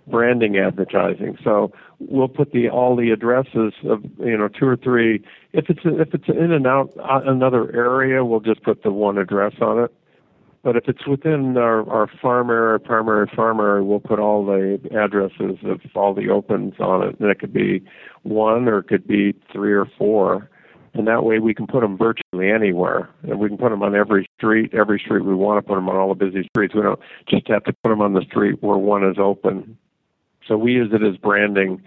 branding advertising. So we'll put the all the addresses of you know two or three. If it's if it's in and out uh, another area, we'll just put the one address on it. But if it's within our, our farm area, primary farm area, we'll put all the addresses of all the opens on it. And it could be one or it could be three or four and that way we can put them virtually anywhere, and we can put them on every street, every street we want to put them on all the busy streets. We don't just have to put them on the street where one is open. So we use it as branding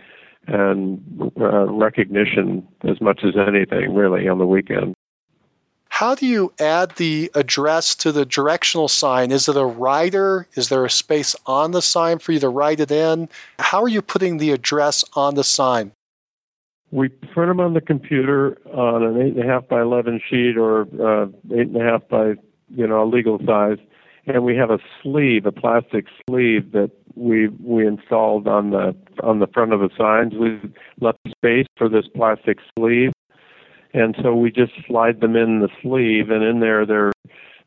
and uh, recognition as much as anything, really, on the weekend. How do you add the address to the directional sign? Is it a rider? Is there a space on the sign for you to write it in? How are you putting the address on the sign? We print them on the computer on an eight and a half by eleven sheet or uh, eight and a half by you know a legal size, and we have a sleeve, a plastic sleeve that we we installed on the on the front of the signs. We left space for this plastic sleeve, and so we just slide them in the sleeve, and in there there are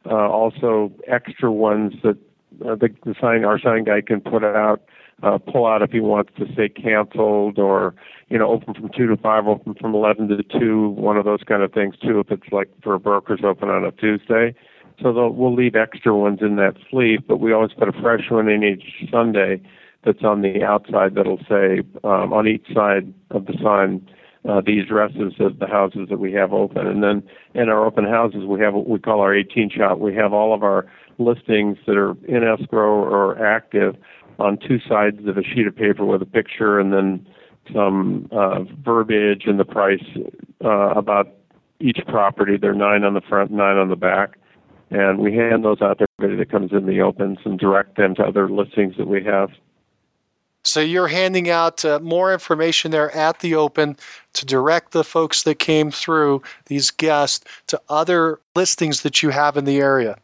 uh, also extra ones that uh, the, the sign our sign guy can put out uh, pull out if he wants to say canceled or you know open from two to five, open from eleven to two, one of those kind of things too. If it's like for a broker's open on a Tuesday, so we'll leave extra ones in that sleeve, but we always put a fresh one in each Sunday that's on the outside that'll say um, on each side of the sign uh, the addresses of the houses that we have open. And then in our open houses, we have what we call our 18 shot. We have all of our listings that are in escrow or active on two sides of a sheet of paper with a picture and then some uh, verbiage and the price uh, about each property. There are nine on the front, nine on the back. And we hand those out to everybody that comes in the opens and direct them to other listings that we have. So you're handing out uh, more information there at the open to direct the folks that came through, these guests, to other listings that you have in the area.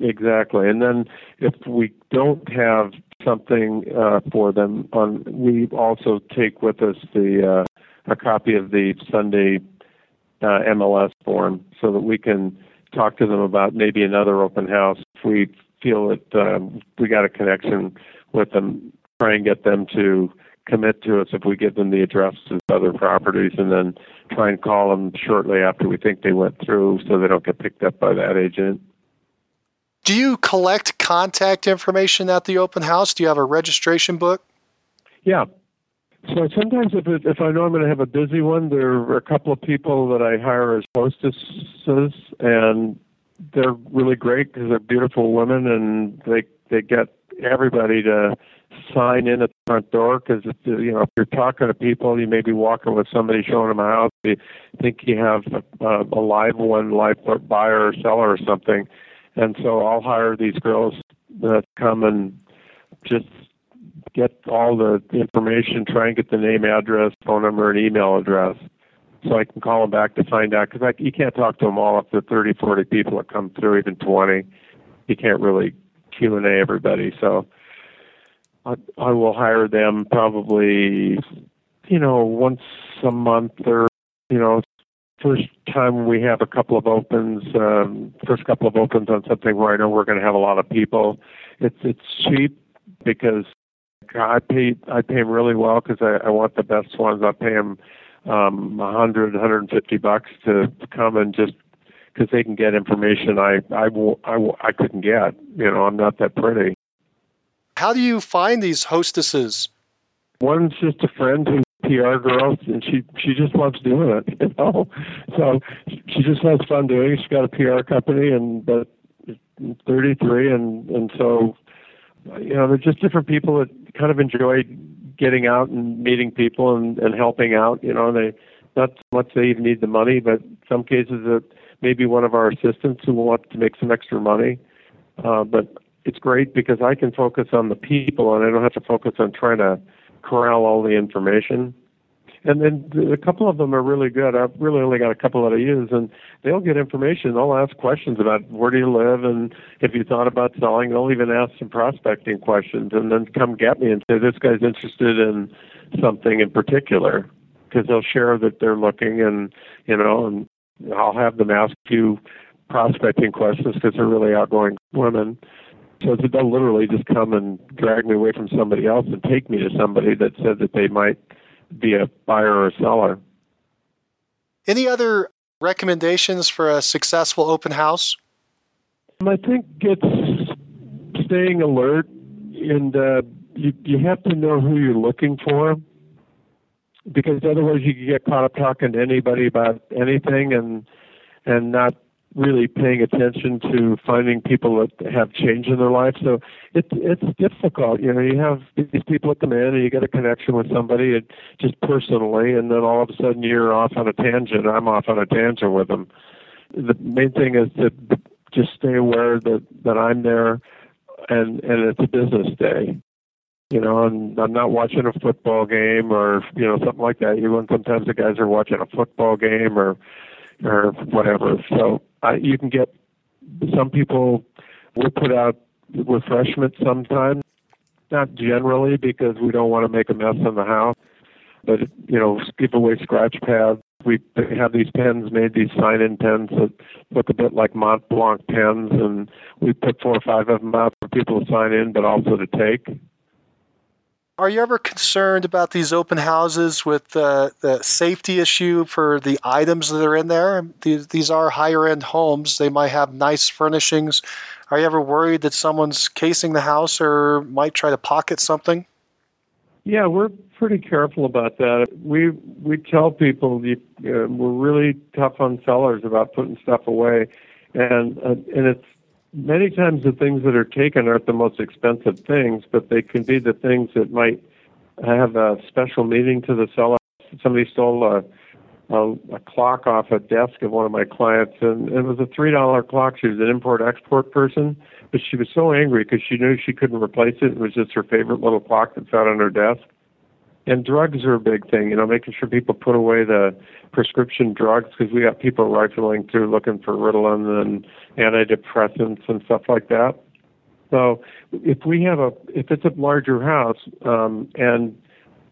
Exactly. And then if we don't have something uh, for them, on, we also take with us the uh, a copy of the Sunday uh, MLS form so that we can talk to them about maybe another open house if we feel that um, we got a connection with them try and get them to commit to us if we give them the address of other properties and then try and call them shortly after we think they went through so they don't get picked up by that agent. Do you collect contact information at the open house? Do you have a registration book? Yeah. So sometimes if, it, if I know I'm going to have a busy one, there are a couple of people that I hire as hostesses, and they're really great because they're beautiful women, and they they get everybody to sign in at the front door because you know if you're talking to people, you may be walking with somebody showing them a house. You think you have a, a live one, live buyer or seller or something, and so I'll hire these girls that come and just get all the information, try and get the name, address, phone number, and email address, so I can call them back to find out because you can't talk to them all up to 30, 40 people that come through, even 20. You can't really Q and A everybody, so I, I will hire them probably, you know, once a month or, you know, first time we have a couple of opens, um, first couple of opens on something where I know we're going to have a lot of people. It's it's cheap because I pay I pay them really well because I, I want the best ones. I pay them um, a hundred, hundred and fifty bucks to come and just because they can get information I I will I, will, I couldn't get. You know, I'm not that pretty. How do you find these hostesses? One's just a friend who's PR girl, and she she just loves doing it. [LAUGHS] You know, so she just has fun doing it. She's got a PR company, and but 33, and and so you know, they're just different people that kind of enjoy getting out and meeting people and and helping out. You know, they not so much they even need the money, but some cases that maybe one of our assistants who want to make some extra money. Uh, but it's great because I can focus on the people and I don't have to focus on trying to corral all the information. And then a couple of them are really good. I've really only got a couple that I use, and they'll get information. They'll ask questions about where do you live, and if you thought about selling. They'll even ask some prospecting questions, and then come get me and say this guy's interested in something in particular, because they'll share that they're looking, and you know, and I'll have them ask you prospecting questions because they're really outgoing women so they'll literally just come and drag me away from somebody else and take me to somebody that said that they might be a buyer or a seller. Any other recommendations for a successful open house? I think it's staying alert, and uh, you you have to know who you're looking for, because otherwise you can get caught up talking to anybody about anything and and not really paying attention to finding people that have change in their life. So it's it's difficult. You know, you have these people that come in and you get a connection with somebody and just personally, and then all of a sudden you're off on a tangent. I'm off on a tangent with them. The main thing is to just stay aware that that I'm there, and and it's a business day. You know, and I'm not watching a football game or you know something like that. Even sometimes the guys are watching a football game or or whatever. So you can get some people will put out refreshments sometimes, not generally because we don't want to make a mess in the house, but you know, give away scratch pads. We have these pens made, these sign-in pens that look a bit like Mont Blanc pens, and we put four or five of them out for people to sign in, but also to take. Are you ever concerned about these open houses with uh, the safety issue for the items that are in there? These, these are higher end homes. They might have nice furnishings. Are you ever worried that someone's casing the house or might try to pocket something? Yeah, we're pretty careful about that. We we tell people you, uh, we're really tough on sellers about putting stuff away, and uh, and it's many times the things that are taken aren't the most expensive things, but they can be the things that might have a special meaning to the seller. Somebody stole a, a, a clock off a desk of one of my clients, and it was a three dollar clock. She was an import export person, but she was so angry because she knew she couldn't replace it. It was just her favorite little clock that sat on her desk. And drugs are a big thing, you know, making sure people put away the prescription drugs because we got people rifling through looking for Ritalin and antidepressants and stuff like that. So if we have a, if it's a larger house um, and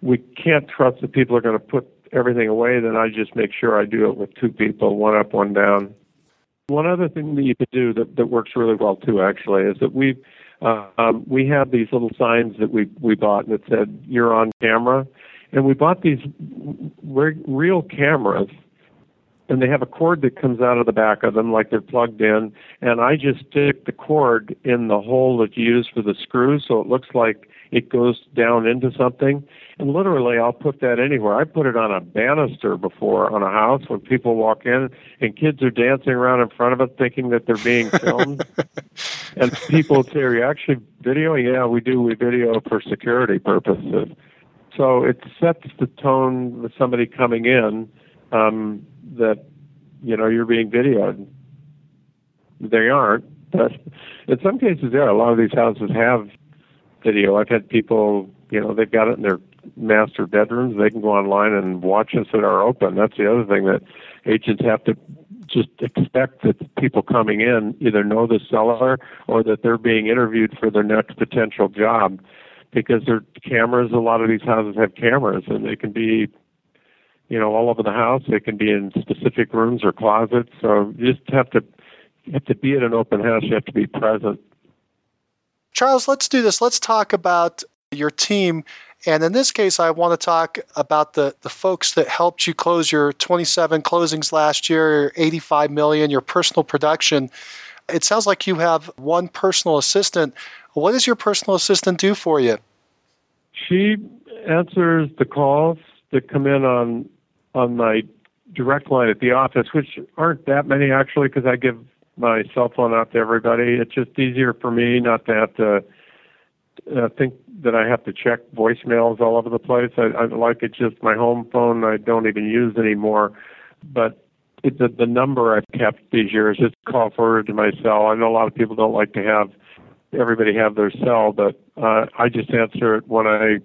we can't trust that people are going to put everything away, then I just make sure I do it with two people, one up, one down. One other thing that you could do that, that works really well too, actually, is that we uh, um, we have these little signs that we we bought that said "You're on camera," and we bought these re- real cameras, and they have a cord that comes out of the back of them, like they're plugged in, and I just stick the cord in the hole that you use for the screws, so it looks like it goes down into something. And literally, I'll put that anywhere. I put it on a banister before on a house when people walk in and kids are dancing around in front of it thinking that they're being filmed. [LAUGHS] and people say, Are you actually videoing? Yeah, we do. We video for security purposes. So it sets the tone with somebody coming in um, that, you know, you're being videoed. They aren't. But in some cases, yeah, a lot of these houses have video. I've had people, you know, they've got it in their master bedrooms. They can go online and watch us that are open. That's the other thing that agents have to just expect that people coming in either know the seller or that they're being interviewed for their next potential job because their cameras a lot of these houses have cameras and they can be you know all over the house they can be in specific rooms or closets so you just have to have to be at an open house you have to be present Charles, let's do this. Let's talk about your team. And in this case, I want to talk about the, the folks that helped you close your 27 closings last year, your 85 million, your personal production. It sounds like you have one personal assistant. What does your personal assistant do for you? She answers the calls that come in on on my direct line at the office, which aren't that many actually, because I give my cell phone out to everybody. It's just easier for me not to have to uh, think that I have to check voicemails all over the place. I, I like it just my home phone. I don't even use anymore. But it, the, the number I've kept these years is call forwarded to my cell. I know a lot of people don't like to have everybody have their cell, but uh, I just answer it when I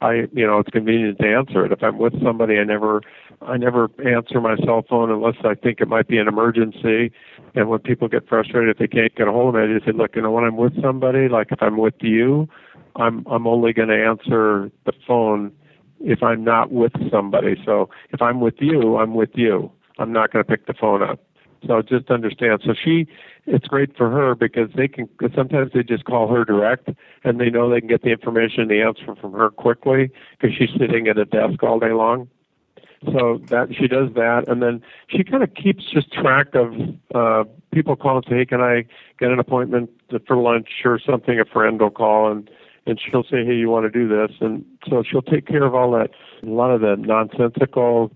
I you know it's convenient to answer it. If I'm with somebody, I never I never answer my cell phone unless I think it might be an emergency. And when people get frustrated if they can't get a hold of me, I just say, look, you know, when I'm with somebody, like if I'm with you, I'm I'm only going to answer the phone if I'm not with somebody. So if I'm with you, I'm with you. I'm not going to pick the phone up. So just understand. So she, it's great for her because they can. Cause sometimes they just call her direct, and they know they can get the information, the answer from her quickly because she's sitting at a desk all day long. So that she does that, and then she kind of keeps just track of uh, people call and say, "Hey, can I get an appointment for lunch or something?" A friend will call and and she'll say, "Hey, you want to do this?" And so she'll take care of all that, a lot of the nonsensical,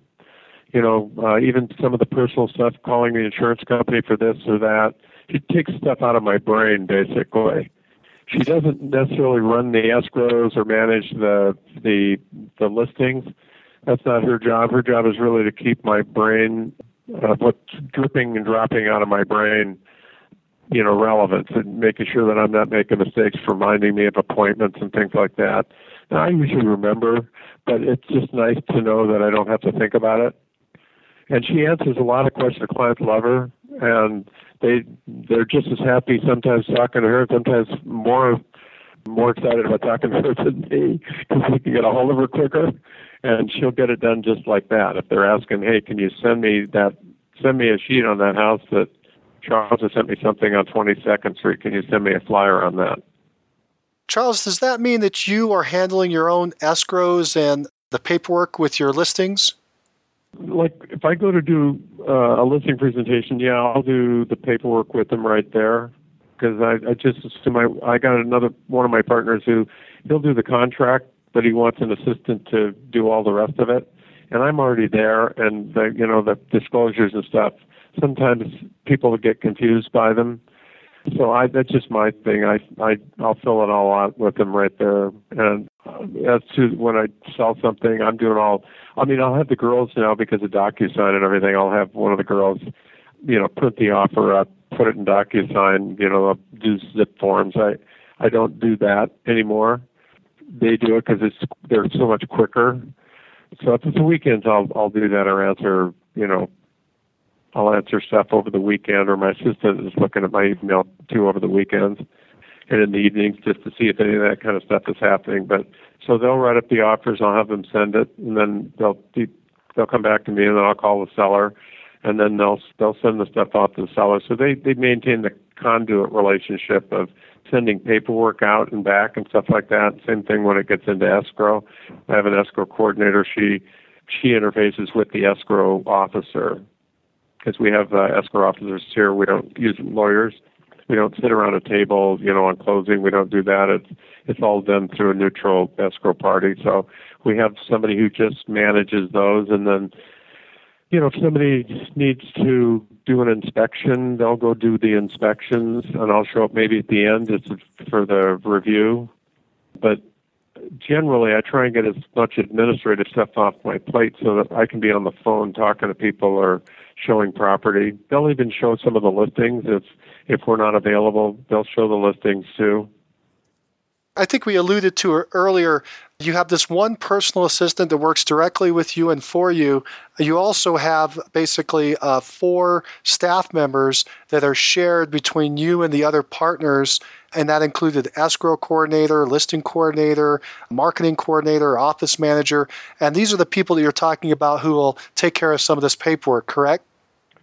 you know, uh, even some of the personal stuff, calling the insurance company for this or that. She takes stuff out of my brain, basically. She doesn't necessarily run the escrows or manage the the the listings that's not her job. Her job is really to keep my brain, uh, what's dripping and dropping out of my brain, you know, relevant and making sure that I'm not making mistakes, reminding me of appointments and things like that. Now, I usually remember, but it's just nice to know that I don't have to think about it. And she answers a lot of questions. The clients love her, and they they're just as happy sometimes talking to her, sometimes more more excited about talking to her than me because we can get a hold of her quicker and she'll get it done just like that. If they're asking, hey, can you send me that, send me a sheet on that house that Charles has sent me something on 22nd Street. Can you send me a flyer on that? Charles, does that mean that you are handling your own escrows and the paperwork with your listings? Like if I go to do uh, a listing presentation, yeah, I'll do the paperwork with them right there because I, I just assume I I got another one of my partners who he'll do the contract but he wants an assistant to do all the rest of it. And I'm already there, and the, you know the disclosures and stuff. Sometimes people get confused by them, So I that's just my thing. I I I'll fill it all out with them right there. And uh, as to when I sell something, I'm doing all. I mean, I'll have the girls now because of DocuSign and everything. I'll have one of the girls, you know, print the offer up, put it in DocuSign. You know, do zip forms. I I don't do that anymore. They do it because it's they're so much quicker. So if it's the weekends, I'll I'll do that or answer. You know, I'll answer stuff over the weekend, or my assistant is looking at my email too over the weekends and in the evenings just to see if any of that kind of stuff is happening. But so they'll write up the offers, I'll have them send it, and then they'll they'll come back to me, and then I'll call the seller, and then they'll they'll send the stuff off to the seller. So they they maintain the conduit relationship of sending paperwork out and back and stuff like that. Same thing when it gets into escrow. I have an escrow coordinator. She she interfaces with the escrow officer because we have uh, escrow officers here. We don't use lawyers. We don't sit around a table, you know, on closing. We don't do that. It's it's all done through a neutral escrow party. So we have somebody who just manages those, and then, you know, if somebody needs to do an inspection, they'll go do the inspections, and I'll show up maybe at the end just for the review. But generally I try and get as much administrative stuff off my plate so that I can be on the phone talking to people or showing property. They'll even show some of the listings if if we're not available. They'll show the listings too. I think we alluded to earlier. You have this one personal assistant that works directly with you and for you. You also have basically uh, four staff members that are shared between you and the other partners, and that included escrow coordinator, listing coordinator, marketing coordinator, office manager. And these are the people that you're talking about who will take care of some of this paperwork, correct?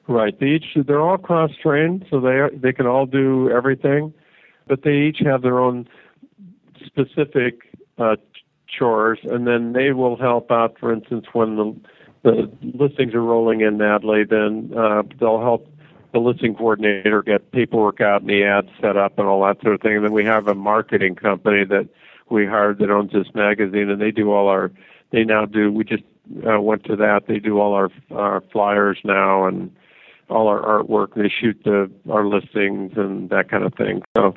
Right. They each they're all cross trained, so they are, they can all do everything, but they each have their own specific uh, chores, and then they will help out. For instance, when the the listings are rolling in Natalie, then uh, they'll help the listing coordinator get paperwork out and the ads set up and all that sort of thing. And then we have a marketing company that we hired that owns this magazine, and they do all our. They now do. We just uh, went to that. They do all our our flyers now and all our artwork. They shoot the our listings and that kind of thing. So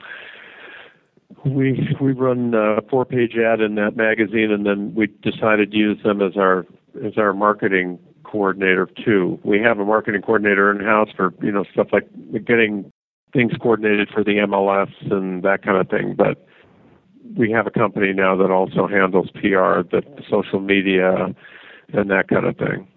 we we run uh, a four page ad in that magazine and then we decided to use them as our as our marketing coordinator too. We have a marketing coordinator in house for, you know, stuff like getting things coordinated for the MLS and that kind of thing. But we have a company now that also handles PR, the social media and that kind of thing.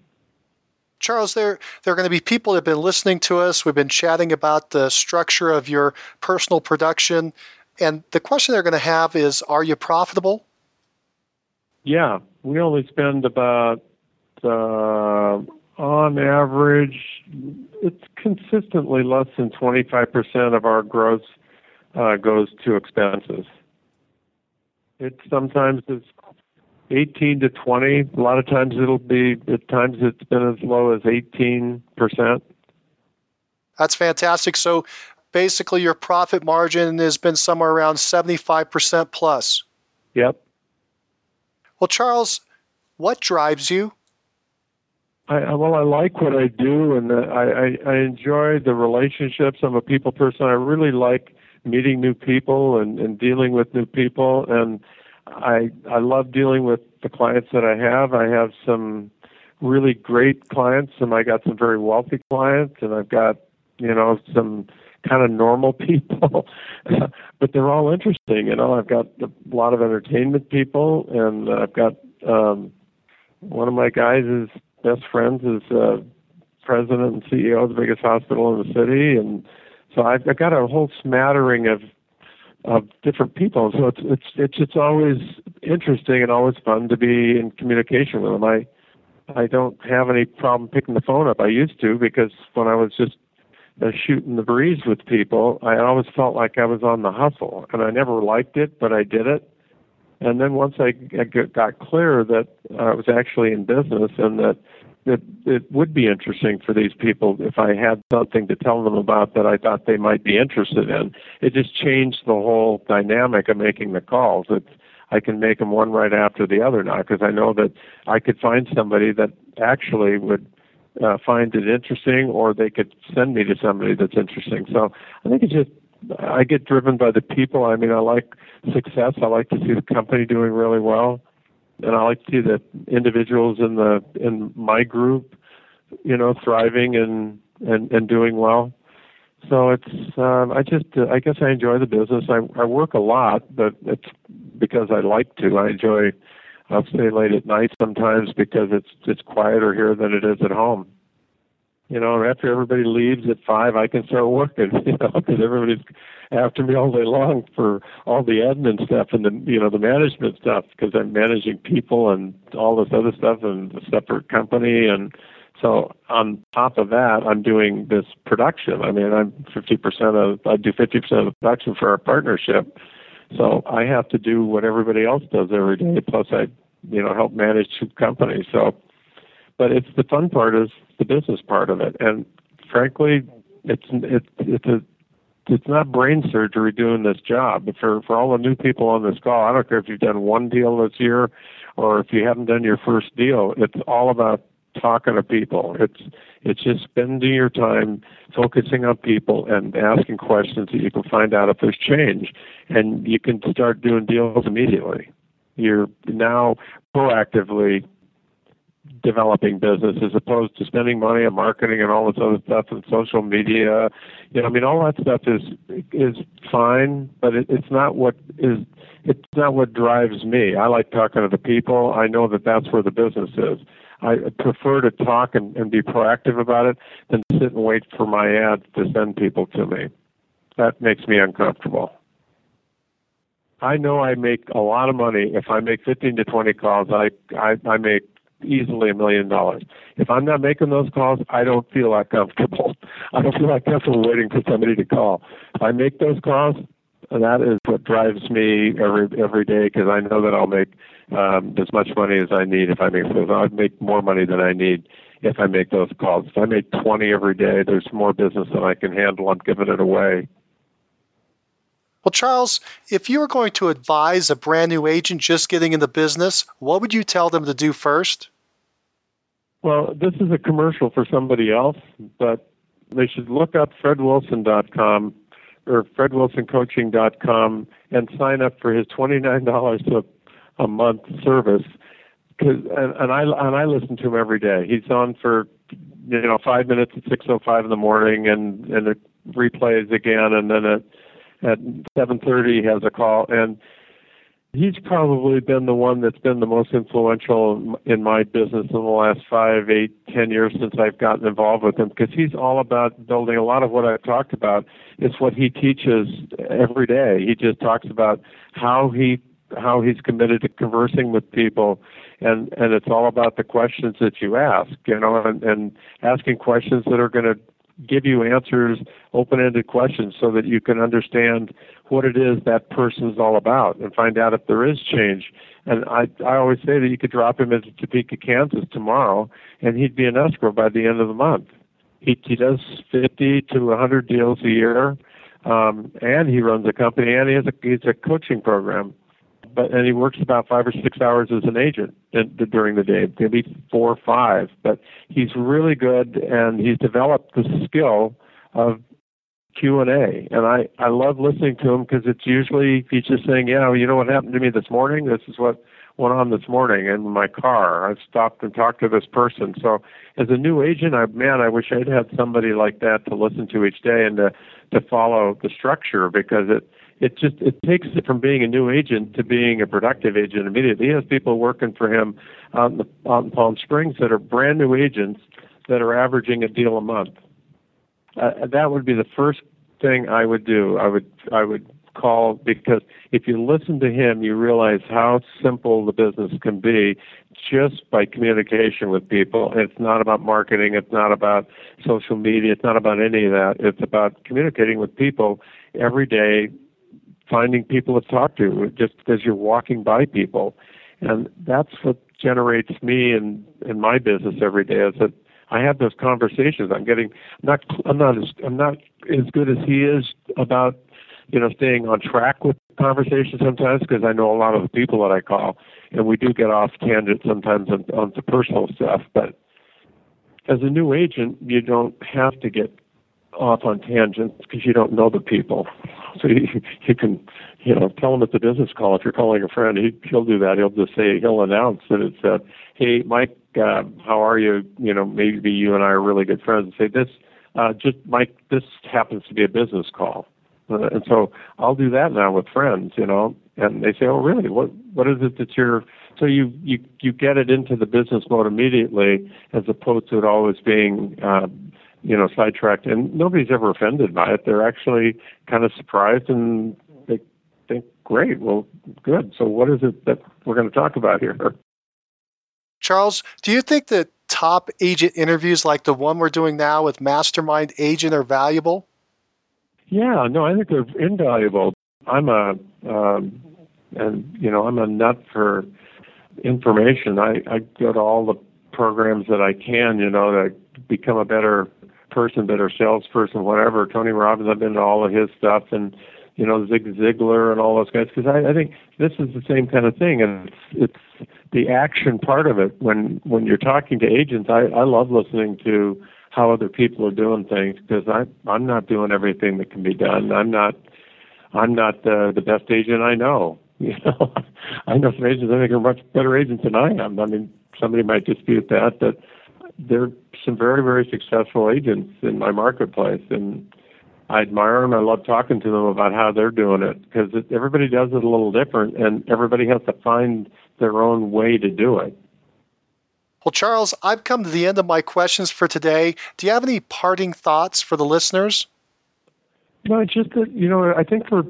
Charles, there, there are going to be people that have been listening to us. We've been chatting about the structure of your personal production. And the question they're going to have is Are you profitable? Yeah, we only spend about, uh, on average, it's consistently less than 25% of our gross uh, goes to expenses. It sometimes is 18 to 20. A lot of times it'll be, at times it's been as low as 18%. That's fantastic. So basically your profit margin has been somewhere around 75% plus. Yep. Well, Charles, what drives you? I, well, I like what I do, and I, I, I enjoy the relationships. I'm a people person. I really like meeting new people and, and dealing with new people, and I I love dealing with the clients that I have. I have some really great clients, and I got some very wealthy clients, and I've got you know some kind of normal people, [LAUGHS] but they're all interesting. You know, I've got a lot of entertainment people, and I've got um, one of my guys' best friends is uh, president and CEO of the biggest hospital in the city, and so I've, I've got a whole smattering of of different people. So it's it's it's it's always interesting and always fun to be in communication with them. I I don't have any problem picking the phone up. I used to because when I was just uh, shooting the breeze with people, I always felt like I was on the hustle, and I never liked it, but I did it. And then once I, I got clear that I was actually in business and that it, it would be interesting for these people if I had something to tell them about that I thought they might be interested in. It just changed the whole dynamic of making the calls. It's, I can make them one right after the other now because I know that I could find somebody that actually would uh, find it interesting, or they could send me to somebody that's interesting. So I think it's just I get driven by the people. I mean, I like success. I like to see the company doing really well, and I like to see the individuals in the in my group, you know, thriving and and and doing well. So it's um, I just uh, I guess I enjoy the business. I I work a lot, but it's because I like to. I enjoy. I'll stay late at night sometimes because it's it's quieter here than it is at home you know, after everybody leaves at five, I can start working, [LAUGHS] you know, because everybody's after me all day long for all the admin stuff and the, you know, the management stuff because I'm managing people and all this other stuff and a separate company. And so on top of that, I'm doing this production. I mean, I'm 50% of, I do 50% of the production for our partnership. So I have to do what everybody else does every day. Plus I, you know, help manage two companies. So, but it's the fun part is the business part of it. And frankly, it's it's it's a it's not brain surgery doing this job. But for for all the new people on this call, I don't care if you've done one deal this year or if you haven't done your first deal. It's all about talking to people. It's it's just spending your time focusing on people and asking questions that you can find out if there's change, and you can start doing deals immediately. You're now proactively developing business as opposed to spending money on marketing and all this other stuff and social media. You know, I mean, all that stuff is is fine, but it, it's not what is it's not what drives me. I like talking to the people. I know that that's where the business is. I prefer to talk and, and be proactive about it than sit and wait for my ads to send people to me. That makes me uncomfortable. I know I make a lot of money if I make 15 to 20 calls. I I, I make easily a million dollars. If I'm not making those calls, I don't feel that comfortable. [LAUGHS] I don't feel that comfortable waiting for somebody to call. If I make those calls, that is what drives me every every day because I know that I'll make um, as much money as I need if I make those. I'd make more money than I need if I make those calls. If I make 20 every day, there's more business than I can handle. I'm giving it away. Well, Charles, if you were going to advise a brand new agent just getting in the business, what would you tell them to do first? Well, this is a commercial for somebody else, but they should look up fredwilson.com or fredwilsoncoaching.com and sign up for his $29 a, a month service. Cause, and, and I and I listen to him every day. He's on for you know five minutes at six oh five in the morning, and and it replays again, and then at at 7:30 has a call and he's probably been the one that's been the most influential in my business in the last five, eight, ten years since I've gotten involved with him because he's all about building a lot of what I've talked about. It's what he teaches every day. He just talks about how he how he's committed to conversing with people and and it's all about the questions that you ask you know and, and asking questions that are going to give you answers, open ended questions, so that you can understand what it is that person's all about and find out if there is change. And I, I always say that you could drop him into Topeka, Kansas tomorrow, and he'd be an escrow by the end of the month. He, he does 50 to 100 deals a year, um, and he runs a company, and he has a, he's a coaching program but and he works about five or six hours as an agent in, during the day, maybe four or five. But he's really good, and he's developed the skill of Q and A, and I I love listening to him because it's usually he's just saying, yeah, well, you know what happened to me this morning. This is what went on this morning in my car. I stopped and talked to this person. So as a new agent, I man, I wish I'd had somebody like that to listen to each day and to to follow the structure because it it just it takes it from being a new agent to being a productive agent immediately. He has people working for him out in, the, out in Palm Springs that are brand new agents that are averaging a deal a month. Uh, that would be the first thing I would do. I would I would call because if you listen to him, you realize how simple the business can be just by communication with people. It's not about marketing. It's not about social media. It's not about any of that. It's about communicating with people every day finding people to talk to just as you're walking by people. And that's what generates me in, in my business every day is that I have those conversations. I'm getting not I'm not as I'm not as good as he is about you know staying on track with conversations sometimes because I know a lot of the people that I call and we do get off tangent sometimes on, on the personal stuff. But as a new agent, you don't have to get off on tangents because you don't know the people. So you, you can, you know, tell them it's a business call. If you're calling a friend, he, he'll do that. He'll just say, he'll announce that it's, uh, hey, Mike, uh, how are you? You know, maybe you and I are really good friends. And say this, uh, just Mike, this happens to be a business call. Uh, and so I'll do that now with friends, you know, and they say, "Oh, really? What what is it that you're?" So you you you get it into the business mode immediately, as opposed to it always being, uh, you know, sidetracked. And nobody's ever offended by it. They're actually kind of surprised and they think, "Great, well, good. So what is it that we're going to talk about here?" Charles, do you think that top agent interviews like the one we're doing now with Mastermind Agent are valuable? Yeah, no, I think they're invaluable. I'm a, um, and you know, I'm a nut for information. I, I go to all the programs that I can, you know, to become a better person, better salesperson, whatever. Tony Robbins, I've been to all of his stuff, and you know, Zig Ziglar and all those guys, because I, I think this is the same kind of thing, and it's, it's the action part of it. When when you're talking to agents, I, I love listening to how other people are doing things because I I'm not doing everything that can be done. I'm not I'm not the the best agent I know. [LAUGHS] You know, I know some agents I think are much better agents than I am. I mean, somebody might dispute that, but there are some very very successful agents in my marketplace, and I admire them. I love talking to them about how they're doing it because everybody does it a little different, and everybody has to find their own way to do it. Well, Charles, I've come to the end of my questions for today. Do you have any parting thoughts for the listeners? No, just that you know, I think for,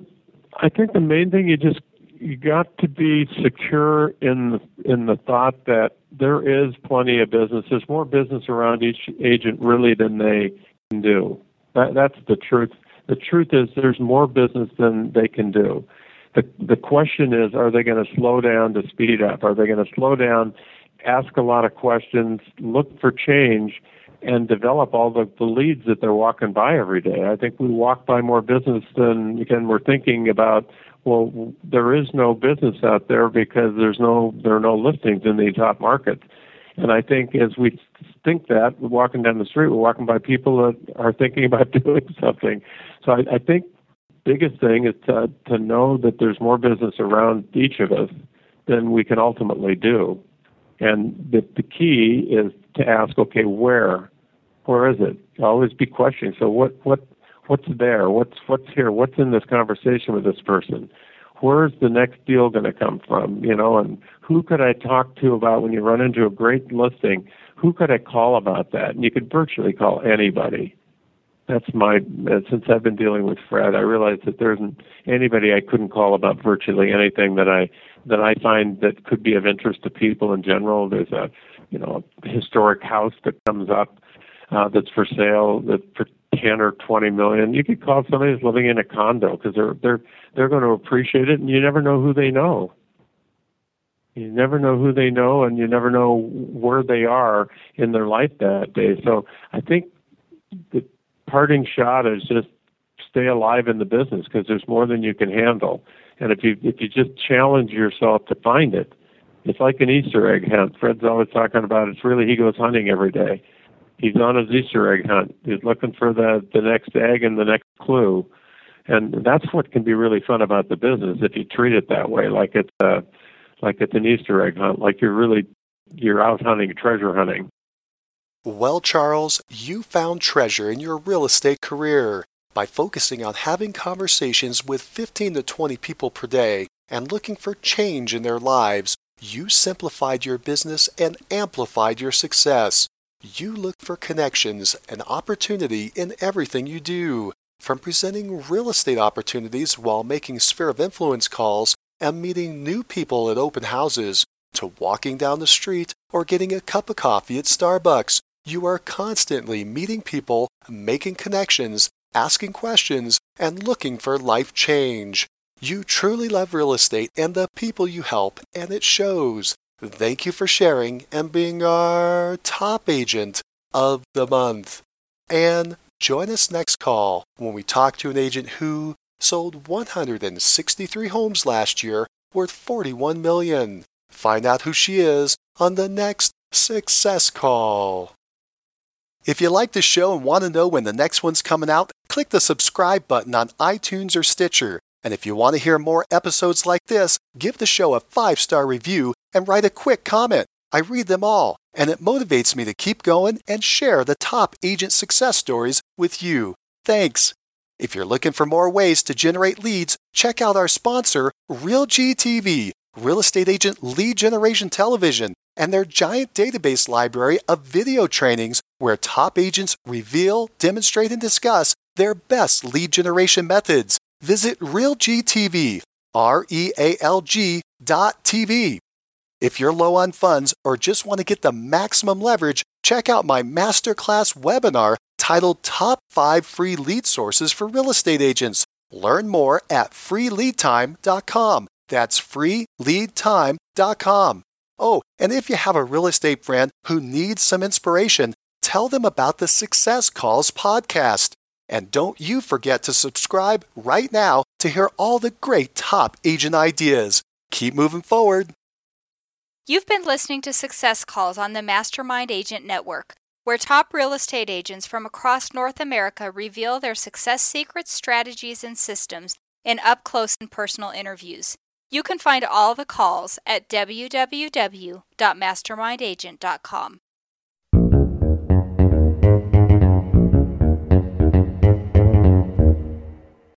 I think the main thing you just you got to be secure in the, in the thought that there is plenty of business. There's more business around each agent really than they can do. That, that's the truth. The truth is there's more business than they can do. The the question is, are they going to slow down to speed up? Are they going to slow down ask a lot of questions, look for change, and develop all the, the leads that they're walking by every day. I think we walk by more business than again we're thinking about. Well, there is no business out there because there's no there are no listings in these hot markets. And I think as we think that, we're walking down the street, we're walking by people that are thinking about [LAUGHS] doing something. So I, I think biggest thing is to to know that there's more business around each of us than we can ultimately do. And the, the key is to ask, okay, where? Where is it? Always be questioning. So what, what, what's there? What's, what's here? What's in this conversation with this person? Where's the next deal going to come from? You know, and who could I talk to about when you run into a great listing? Who could I call about that? And you could virtually call anybody that's my since I've been dealing with Fred, I realized that there isn't anybody I couldn't call about virtually anything that I that I find that could be of interest to people in general. There's a you know a historic house that comes up uh, that's for sale that ten or twenty million. You could call somebody who's living in a condo because they're they're they're going to appreciate it, and you never know who they know. You never know who they know, and you never know where they are in their life that day. So I think the parting shot is just stay alive in the business because there's more than you can handle. And if you if you just challenge yourself to find it, it's like an Easter egg hunt. Fred's always talking about it's really he goes hunting every day. He's on his Easter egg hunt. He's looking for the the next egg and the next clue. And that's what can be really fun about the business if you treat it that way, like it's a like it's an Easter egg hunt, like you're really you're out hunting, treasure hunting. Well, Charles, you found treasure in your real estate career. By focusing on having conversations with 15 to 20 people per day and looking for change in their lives, you simplified your business and amplified your success. You look for connections and opportunity in everything you do, from presenting real estate opportunities while making sphere of influence calls and meeting new people at open houses, to walking down the street or getting a cup of coffee at Starbucks. You are constantly meeting people, making connections, asking questions, and looking for life change. You truly love real estate and the people you help, and it shows. Thank you for sharing and being our top agent of the month. And join us next call when we talk to an agent who sold 163 homes last year worth 41 million. Find out who she is on the next Success Call. If you like the show and want to know when the next one's coming out, click the subscribe button on iTunes or Stitcher. And if you want to hear more episodes like this, give the show a five star review and write a quick comment. I read them all, and it motivates me to keep going and share the top agent success stories with you. Thanks. If you're looking for more ways to generate leads, check out our sponsor, RealGTV, Real Estate Agent Lead Generation Television, and their giant database library of video trainings where top agents reveal, demonstrate, and discuss their best lead generation methods. Visit RealGTV, R E A L G dot TV. If you're low on funds or just want to get the maximum leverage, check out my masterclass webinar titled Top 5 Free Lead Sources for Real Estate Agents. Learn more at freeleadtime.com. That's freeleadtime.com. Oh, and if you have a real estate friend who needs some inspiration, tell them about the Success Calls podcast. And don't you forget to subscribe right now to hear all the great top agent ideas. Keep moving forward. You've been listening to Success Calls on the Mastermind Agent Network where top real estate agents from across North America reveal their success secrets, strategies, and systems in up close and personal interviews. You can find all the calls at www.mastermindagent.com.